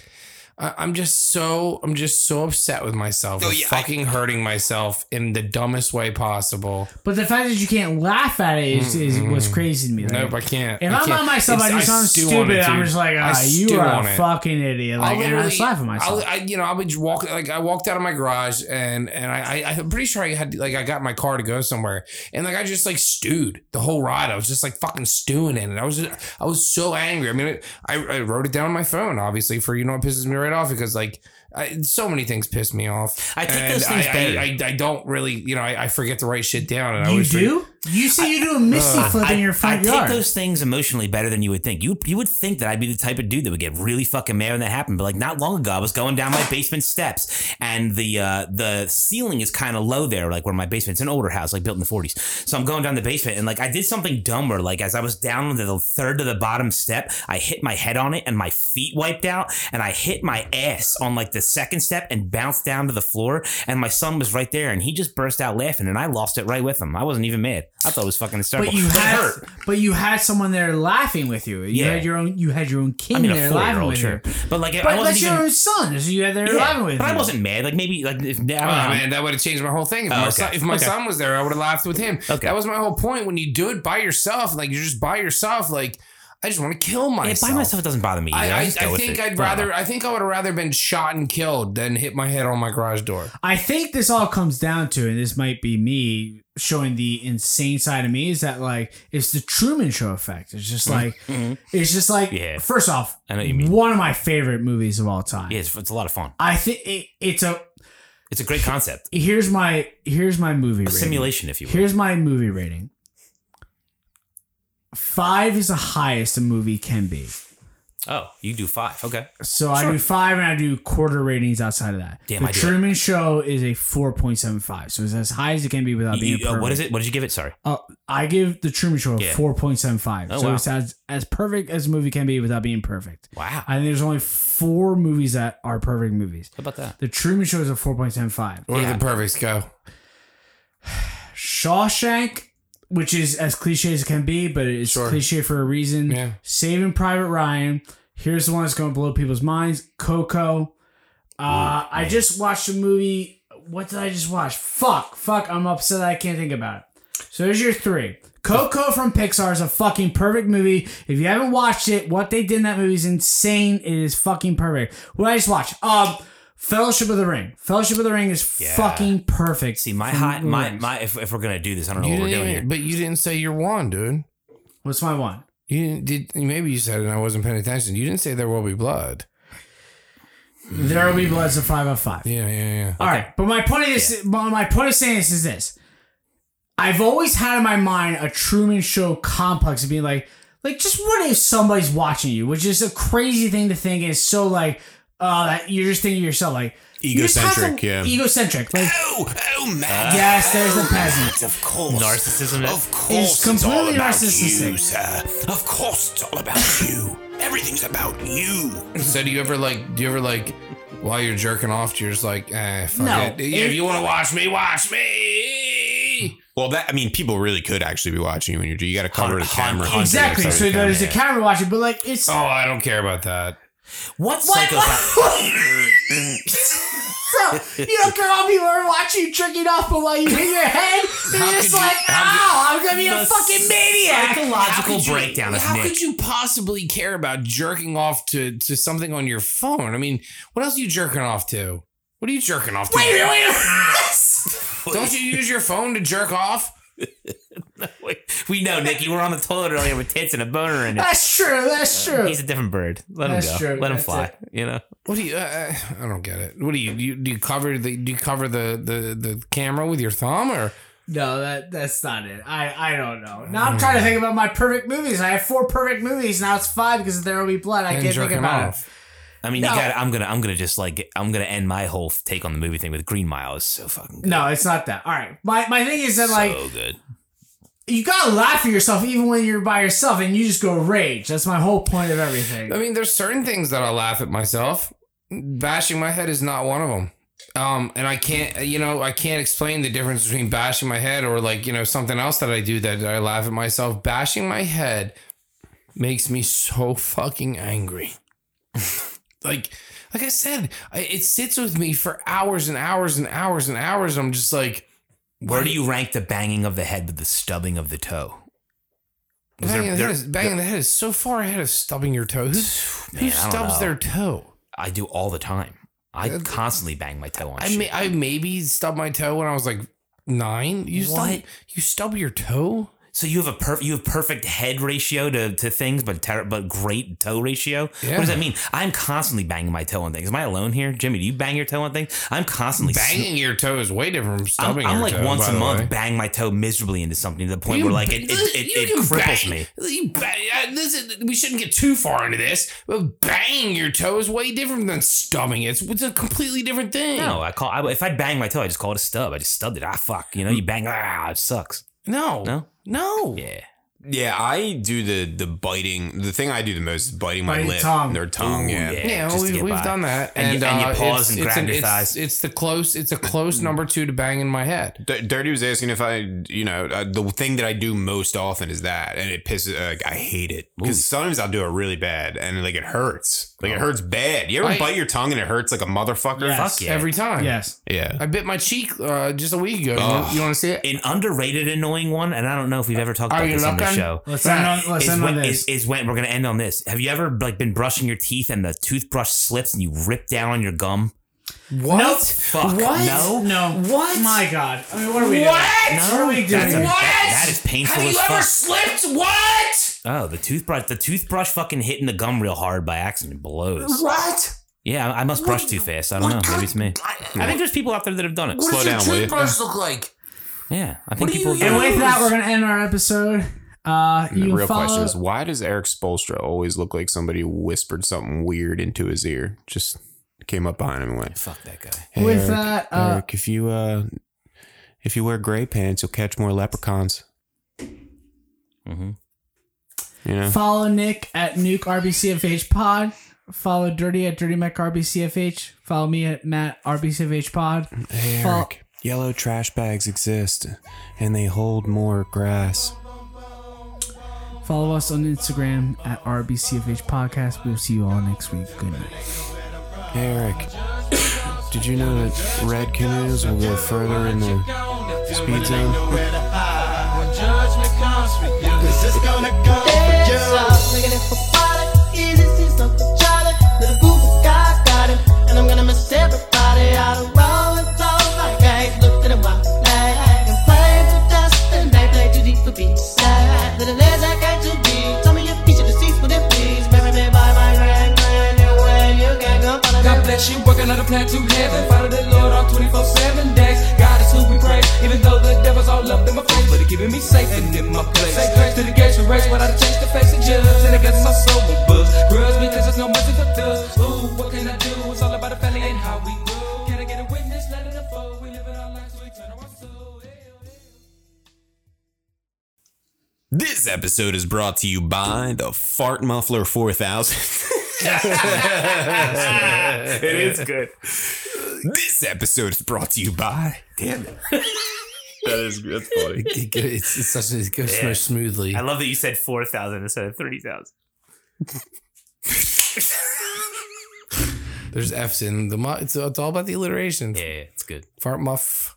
Speaker 5: I- I'm just so I'm just so upset with myself,
Speaker 4: Oh,
Speaker 5: for
Speaker 4: yeah, I-
Speaker 5: fucking hurting myself in the dumbest way possible.
Speaker 2: But the fact that you can't laugh at it is, is what's crazy to me. Like,
Speaker 5: Nope, I can't.
Speaker 2: if
Speaker 5: I
Speaker 2: I'm
Speaker 5: can't.
Speaker 2: by myself, I
Speaker 5: It's-
Speaker 2: do something
Speaker 5: stew on it,
Speaker 2: stupid. I'm just like,
Speaker 5: I
Speaker 2: ah, you are a
Speaker 5: it.
Speaker 2: fucking idiot. Like, and I just laugh at myself.
Speaker 5: I'll, I, you know, I would walk like I walked out of my garage and and I, I I'm pretty sure I had like I got my car to go somewhere and like I just like stewed the whole ride. I was just like fucking stewing in it. I was I was so angry. I mean, I I wrote it down on my phone, obviously for you know what pisses me right off because like I, so many things piss me off.
Speaker 3: I take
Speaker 5: And
Speaker 3: those things
Speaker 5: I. I, I, I don't really, you know, I, I forget to write shit down. And I
Speaker 2: You
Speaker 5: always forget-
Speaker 2: do? You say you do a misty flip in your front
Speaker 3: I
Speaker 2: yard.
Speaker 3: take those things emotionally better than you would think. You you would think that I'd be the type of dude that would get really fucking mad when that happened. But like not long ago, I was going down my basement steps, and the uh, the ceiling is kind of low there, like where my basement's an older house, like built in the forties. So I'm going down the basement, and like I did something dumb where like as I was down to the third to the bottom step, I hit my head on it, and my feet wiped out, and I hit my ass on like the second step and bounced down to the floor. And my son was right there, and he just burst out laughing, and I lost it right with him. I wasn't even mad. I thought it was fucking hysterical.
Speaker 2: but you
Speaker 3: It
Speaker 2: had,
Speaker 3: hurt.
Speaker 2: but you had someone there laughing with you. You
Speaker 3: Yeah.
Speaker 2: had your own. You had your own king
Speaker 3: I mean,
Speaker 2: there laughing with
Speaker 3: sure.
Speaker 2: you.
Speaker 3: But like, I
Speaker 2: But
Speaker 3: wasn't
Speaker 2: that's
Speaker 3: even.
Speaker 2: your own son. So you had there
Speaker 3: Yeah,
Speaker 2: laughing with
Speaker 3: but
Speaker 2: you.
Speaker 3: I wasn't mad. Like maybe like if, I.
Speaker 5: Oh man, that would have changed my whole thing. If,
Speaker 3: Oh,
Speaker 5: my,
Speaker 3: okay.
Speaker 5: son, if my
Speaker 3: Okay.
Speaker 5: son was there, I would have laughed with him.
Speaker 3: Okay.
Speaker 5: That was my whole point. When you do it by yourself, like you're just by yourself, like I just want to kill
Speaker 3: Yeah,
Speaker 5: myself.
Speaker 3: by myself, it doesn't bother me.
Speaker 5: I,
Speaker 3: either.
Speaker 5: I,
Speaker 3: just
Speaker 5: I
Speaker 3: go
Speaker 5: think. I'd rather.
Speaker 3: know.
Speaker 5: I think I would have rather been shot and killed than hit my head on my garage door.
Speaker 2: I think this all comes down to, and this might be me showing the insane side of me, is that like it's the Truman Show effect. It's just like it's just like
Speaker 3: Mm-hmm. Yeah.
Speaker 2: first off,
Speaker 3: I know you mean.
Speaker 2: one of my favorite movies of all time.
Speaker 3: Yeah, it's, it's a lot of fun.
Speaker 2: I think it, it's a
Speaker 3: It's a great concept.
Speaker 2: here's my here's my movie
Speaker 3: A
Speaker 2: rating.
Speaker 3: simulation, if you will.
Speaker 2: Here's my movie rating. Five is the highest a movie can be.
Speaker 3: oh, you do five. Okay.
Speaker 2: So I do five and I do quarter ratings outside of that.
Speaker 3: Damn,
Speaker 2: the
Speaker 3: I do
Speaker 2: Truman Show is a 4.75. So it's as high as it can be without being
Speaker 3: You- uh,
Speaker 2: perfect.
Speaker 3: what is it? What did you give it? Sorry.
Speaker 2: Uh, I give the Truman Show a
Speaker 3: Yeah.
Speaker 2: 4.75.
Speaker 3: Oh,
Speaker 2: so
Speaker 3: wow.
Speaker 2: it's as, as perfect as a movie can be without being perfect.
Speaker 3: Wow.
Speaker 2: I think there's only four movies that are perfect movies.
Speaker 3: How about that?
Speaker 2: The Truman Show is a 4.75.
Speaker 5: Where
Speaker 3: Yeah.
Speaker 5: did the perfects go?
Speaker 2: Shawshank, which is as cliche as it can be, but it's
Speaker 5: Sure.
Speaker 2: cliche for a reason.
Speaker 5: Yeah.
Speaker 2: Saving Private Ryan. Here's the one that's going to blow people's minds. Coco. Uh, I just watched a movie. What did I just watch? Fuck, fuck. I'm upset. I can't think about it. So there's your three. Coco from Pixar is a fucking perfect movie. If you haven't watched it, what they did in that movie is insane. It is fucking perfect. What did I just watch? Um, Fellowship of the Ring. Fellowship of the Ring is
Speaker 3: Yeah.
Speaker 2: fucking perfect.
Speaker 3: See, my
Speaker 2: from
Speaker 3: high,
Speaker 2: the
Speaker 3: my my. If, if we're gonna do this, I don't know
Speaker 5: You
Speaker 3: what we're doing here.
Speaker 5: but you didn't say your one, dude.
Speaker 2: What's my one?
Speaker 5: You didn't, did. Maybe you said it and I wasn't paying attention. You didn't say there will be blood.
Speaker 2: There will be blood's a five of five.
Speaker 5: Yeah, yeah, yeah.
Speaker 2: All right, but my point is, my my point of saying this is this: I've always had in my mind a Truman Show complex of being like, like just what if somebody's watching you, which is a crazy thing to think. Is so like, uh, that you're just thinking to yourself like you just have
Speaker 4: Egocentric,
Speaker 2: to-
Speaker 4: yeah.
Speaker 2: egocentric. Like,
Speaker 4: Oh, oh, man.
Speaker 2: yes, there's the peasant.
Speaker 4: Of course.
Speaker 3: Narcissism.
Speaker 4: Of course,
Speaker 2: It's
Speaker 4: it's, all
Speaker 2: completely
Speaker 4: about
Speaker 2: narcissistic.
Speaker 4: you, sir. Of course, it's all about you. Everything's about you.
Speaker 5: So do you ever like? Do you ever like? While you're jerking off, you're just like, eh, fuck
Speaker 2: No,
Speaker 5: it. If you want to watch me, watch me.
Speaker 4: Well, that I mean, people really could actually be watching you when you're. You got to cover the
Speaker 3: Hun-
Speaker 4: camera.
Speaker 3: hun-
Speaker 2: Exactly. So there's a
Speaker 4: camera.
Speaker 2: camera watching, but like it's
Speaker 5: Oh, I don't care about that.
Speaker 3: What psychopath?
Speaker 2: So, you don't care how people are watching you jerking off, but while you hit your head, you're
Speaker 5: How
Speaker 2: just
Speaker 5: could you-
Speaker 2: like, oh, I'm gonna be a fucking maniac.
Speaker 3: Psychological
Speaker 5: you-
Speaker 3: breakdown
Speaker 5: How
Speaker 3: Nick.
Speaker 5: could you possibly care about jerking off to to something on your phone? I mean, what else are you jerking off to? What are you jerking off to?
Speaker 2: Wait, wait, wait.
Speaker 5: Don't you use your phone to jerk off?
Speaker 3: Wait, we know, Nick. You were on the toilet earlier with tits and a boner in it.
Speaker 2: That's true. That's true.
Speaker 3: He's a different bird. Let him go.
Speaker 2: true.
Speaker 3: Let him
Speaker 2: That's
Speaker 3: fly.
Speaker 2: it.
Speaker 3: You know.
Speaker 5: What do you? Uh, I don't get it. What do you? Do you, do you cover the? Do you cover the, the the camera with your thumb or?
Speaker 2: No, that that's not it. I I don't know. Now I'm trying to think about my perfect movies. I have four perfect movies. Now it's five because there will be blood. I
Speaker 5: and
Speaker 2: can't think about
Speaker 5: off?
Speaker 3: I mean,
Speaker 2: No.
Speaker 3: you got. I'm gonna. I'm gonna just like. I'm gonna end my whole take on the movie thing with Green Mile. Is so fucking good.
Speaker 2: No, it's not that. All right. My my thing is that like
Speaker 3: so good.
Speaker 2: You gotta laugh at yourself even when you're by yourself and you just go rage. That's my whole point of everything.
Speaker 5: I mean, there's certain things that I laugh at myself. Bashing my head is not one of them. Um, and I can't, you know, I can't explain the difference between bashing my head or like, you know, something else that I do that I laugh at myself. Bashing my head makes me so fucking angry. like, like I said, I, it sits with me for hours and hours and hours and hours. I'm just like,
Speaker 3: Where do you rank the banging of the head with the stubbing of the toe? Is there-
Speaker 5: banging, the head is, banging the head is so far ahead of stubbing your toe. Who,
Speaker 3: Man,
Speaker 5: who stubs their toe?
Speaker 3: I do all the time. I constantly bang my toe on
Speaker 5: I
Speaker 3: shit.
Speaker 5: may, I maybe stubbed my toe when I was like nine. You stub, you stub your toe?
Speaker 3: So you have a per- you have perfect head ratio to, to things, but ter- but great toe ratio.
Speaker 5: Yeah.
Speaker 3: What does that mean? I'm constantly banging my toe on things. Am I alone here, Jimmy? Do you bang your toe on things? I'm constantly
Speaker 5: Banging your toe is way different from
Speaker 3: I'm,
Speaker 5: stubbing
Speaker 3: I'm
Speaker 5: your
Speaker 3: like
Speaker 5: toe,
Speaker 3: once a month
Speaker 5: way.
Speaker 3: bang my toe miserably into something to the point
Speaker 5: You-
Speaker 3: where like it it, it, it
Speaker 5: can
Speaker 3: cripples
Speaker 5: bang-
Speaker 3: me.
Speaker 5: You bang, uh, this is, we shouldn't get too far into this, but banging your toe is way different than stubbing it. It's, it's a completely different thing.
Speaker 3: No, I call I, if I bang my toe, I just call it a stub. I just stubbed it. Ah, fuck. You know, you bang. Ah, it sucks.
Speaker 5: no,
Speaker 3: No,
Speaker 5: no.
Speaker 3: yeah.
Speaker 4: Yeah, I do the the biting. The thing I do the most is biting my
Speaker 2: Biting
Speaker 4: lip,
Speaker 2: tongue.
Speaker 4: or tongue.
Speaker 3: Ooh,
Speaker 4: yeah.
Speaker 3: yeah.
Speaker 5: Yeah,
Speaker 3: just
Speaker 5: we've, we've done that,
Speaker 3: And you- and you
Speaker 5: uh,
Speaker 3: pause
Speaker 5: it's-
Speaker 3: and
Speaker 5: it's
Speaker 3: grab
Speaker 5: an-
Speaker 3: your
Speaker 5: it's-
Speaker 3: thighs.
Speaker 5: It's the close. It's a close number two to banging my head.
Speaker 4: D- Dirty was asking if I, you know, uh, the thing that I do most often is that, and it pisses. Uh, I hate it because sometimes I'll do it really bad, and like it hurts. Like it hurts bad. You ever
Speaker 5: I-
Speaker 4: bite your tongue and it hurts like a motherfucker?
Speaker 2: Yes.
Speaker 3: Fuck yeah.
Speaker 5: Every time.
Speaker 2: Yes.
Speaker 4: Yeah.
Speaker 5: I bit my cheek uh, just a week ago.
Speaker 4: Ugh.
Speaker 5: You, want to see it?
Speaker 3: An underrated annoying one, and I don't know if we've ever talked
Speaker 5: Are
Speaker 3: about
Speaker 5: you
Speaker 3: this on the
Speaker 5: looking?
Speaker 3: Show.
Speaker 2: Let's end on, let's
Speaker 3: is
Speaker 2: end on
Speaker 3: when,
Speaker 2: this.
Speaker 3: is, is when we're gonna end on this. Have you ever like been brushing your teeth and the toothbrush slips and you rip down on your gum?
Speaker 5: What?
Speaker 2: Nope.
Speaker 3: Fuck
Speaker 5: What?
Speaker 3: no.
Speaker 2: no.
Speaker 5: What?
Speaker 2: My God. I mean, what are we doing?
Speaker 5: What?
Speaker 2: What are we doing?
Speaker 3: A-
Speaker 5: What?
Speaker 3: that- that is painful
Speaker 5: Have you ever
Speaker 3: fuck.
Speaker 5: slipped? What?
Speaker 3: Oh, the toothbrush, the toothbrush fucking hitting the gum real hard by accident blows.
Speaker 5: What?
Speaker 3: Yeah, I I must brush too fast. I don't know. Maybe it's me. I think there's people out there that have done it.
Speaker 5: What
Speaker 4: Slow
Speaker 5: does your
Speaker 4: down, will you?
Speaker 5: toothbrush look like?
Speaker 3: Yeah, I think people.
Speaker 2: and with that, we're going to end our episode. Uh,
Speaker 4: And the
Speaker 2: you
Speaker 4: real
Speaker 2: follow,
Speaker 4: question is why does Eric Spoelstra always look like somebody whispered something weird into his ear? Just came up behind him and went,
Speaker 3: Fuck that guy.
Speaker 4: "Hey,
Speaker 2: With
Speaker 4: Eric,
Speaker 2: that, uh,
Speaker 4: Eric, if you uh, if you wear gray pants, you'll catch more leprechauns."
Speaker 3: hmm
Speaker 4: You know,
Speaker 2: Follow Nick at Nuke RBCFH Pod. Follow Dirty at Dirty Mac RBCFH. Follow me at Matt RBCFH Pod.
Speaker 4: hey
Speaker 2: Fol-
Speaker 4: Eric, yellow trash bags exist, and they hold more grass.
Speaker 2: Follow us on Instagram at RBCFH Podcast. We'll see you all next week. Good night.
Speaker 4: Hey Eric, did you know that red canoes will go further in the speed zone?
Speaker 10: When judgment comes for you, 'cause it's gonna come for you.
Speaker 11: Bless you, working on a plan to heaven. Follow the Lord on 24 7 days. God is who we praise, even though the devil's all up in my face. But he keeping me safe and in my place. Say grace to the gates of race, but I change the face of judge. And guess my soul will buzz. Grudge because there's no mercy for thugs. Ooh, what can I do? It's all about the family and how we grow.
Speaker 4: This episode is brought to you by the Fart Muffler 4000. it is good. This episode is brought to you by. Damn it. That is good. that's funny.
Speaker 5: It, go- it's, it's such a, it goes so
Speaker 3: Yeah.
Speaker 5: smoothly.
Speaker 3: I love that you said four thousand instead of thirty thousand.
Speaker 5: There's F's in the. mu- It's, it's all about the alliteration.
Speaker 3: Yeah, yeah, it's good.
Speaker 5: Fart muff.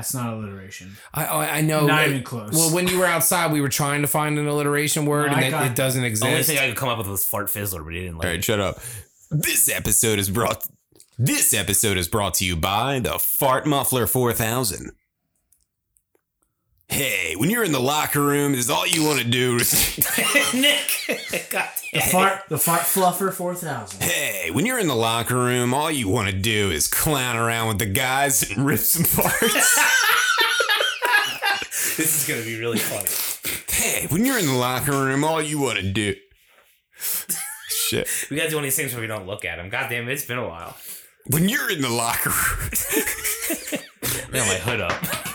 Speaker 2: That's not alliteration.
Speaker 5: I I, I know.
Speaker 2: Not even close.
Speaker 5: Well, when you were outside, we were trying to find an alliteration word,
Speaker 2: No,
Speaker 5: and
Speaker 2: I
Speaker 5: it, it doesn't
Speaker 3: The only
Speaker 5: exist.
Speaker 3: thing I could come up with was fart fizzler, but he didn't like.
Speaker 4: All
Speaker 3: it.
Speaker 4: shut up. This episode is brought This episode is brought to you by the Fart Muffler 4000. Hey, when you're in the locker room, is all you want to do is
Speaker 3: Nick, God
Speaker 2: The fart, the fart fluffer four thousand.
Speaker 4: Hey, when you're in the locker room, all you want to do is clown around with the guys and rip some farts.
Speaker 3: this is gonna be really funny.
Speaker 4: hey, when you're in the locker room, all you want to do. Shit.
Speaker 3: We gotta do one of these things where we don't look at him. God damn it, it's been a while.
Speaker 4: When you're in the locker room.
Speaker 3: I got my hood up.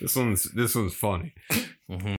Speaker 4: This one's this one's funny. Mm-hmm.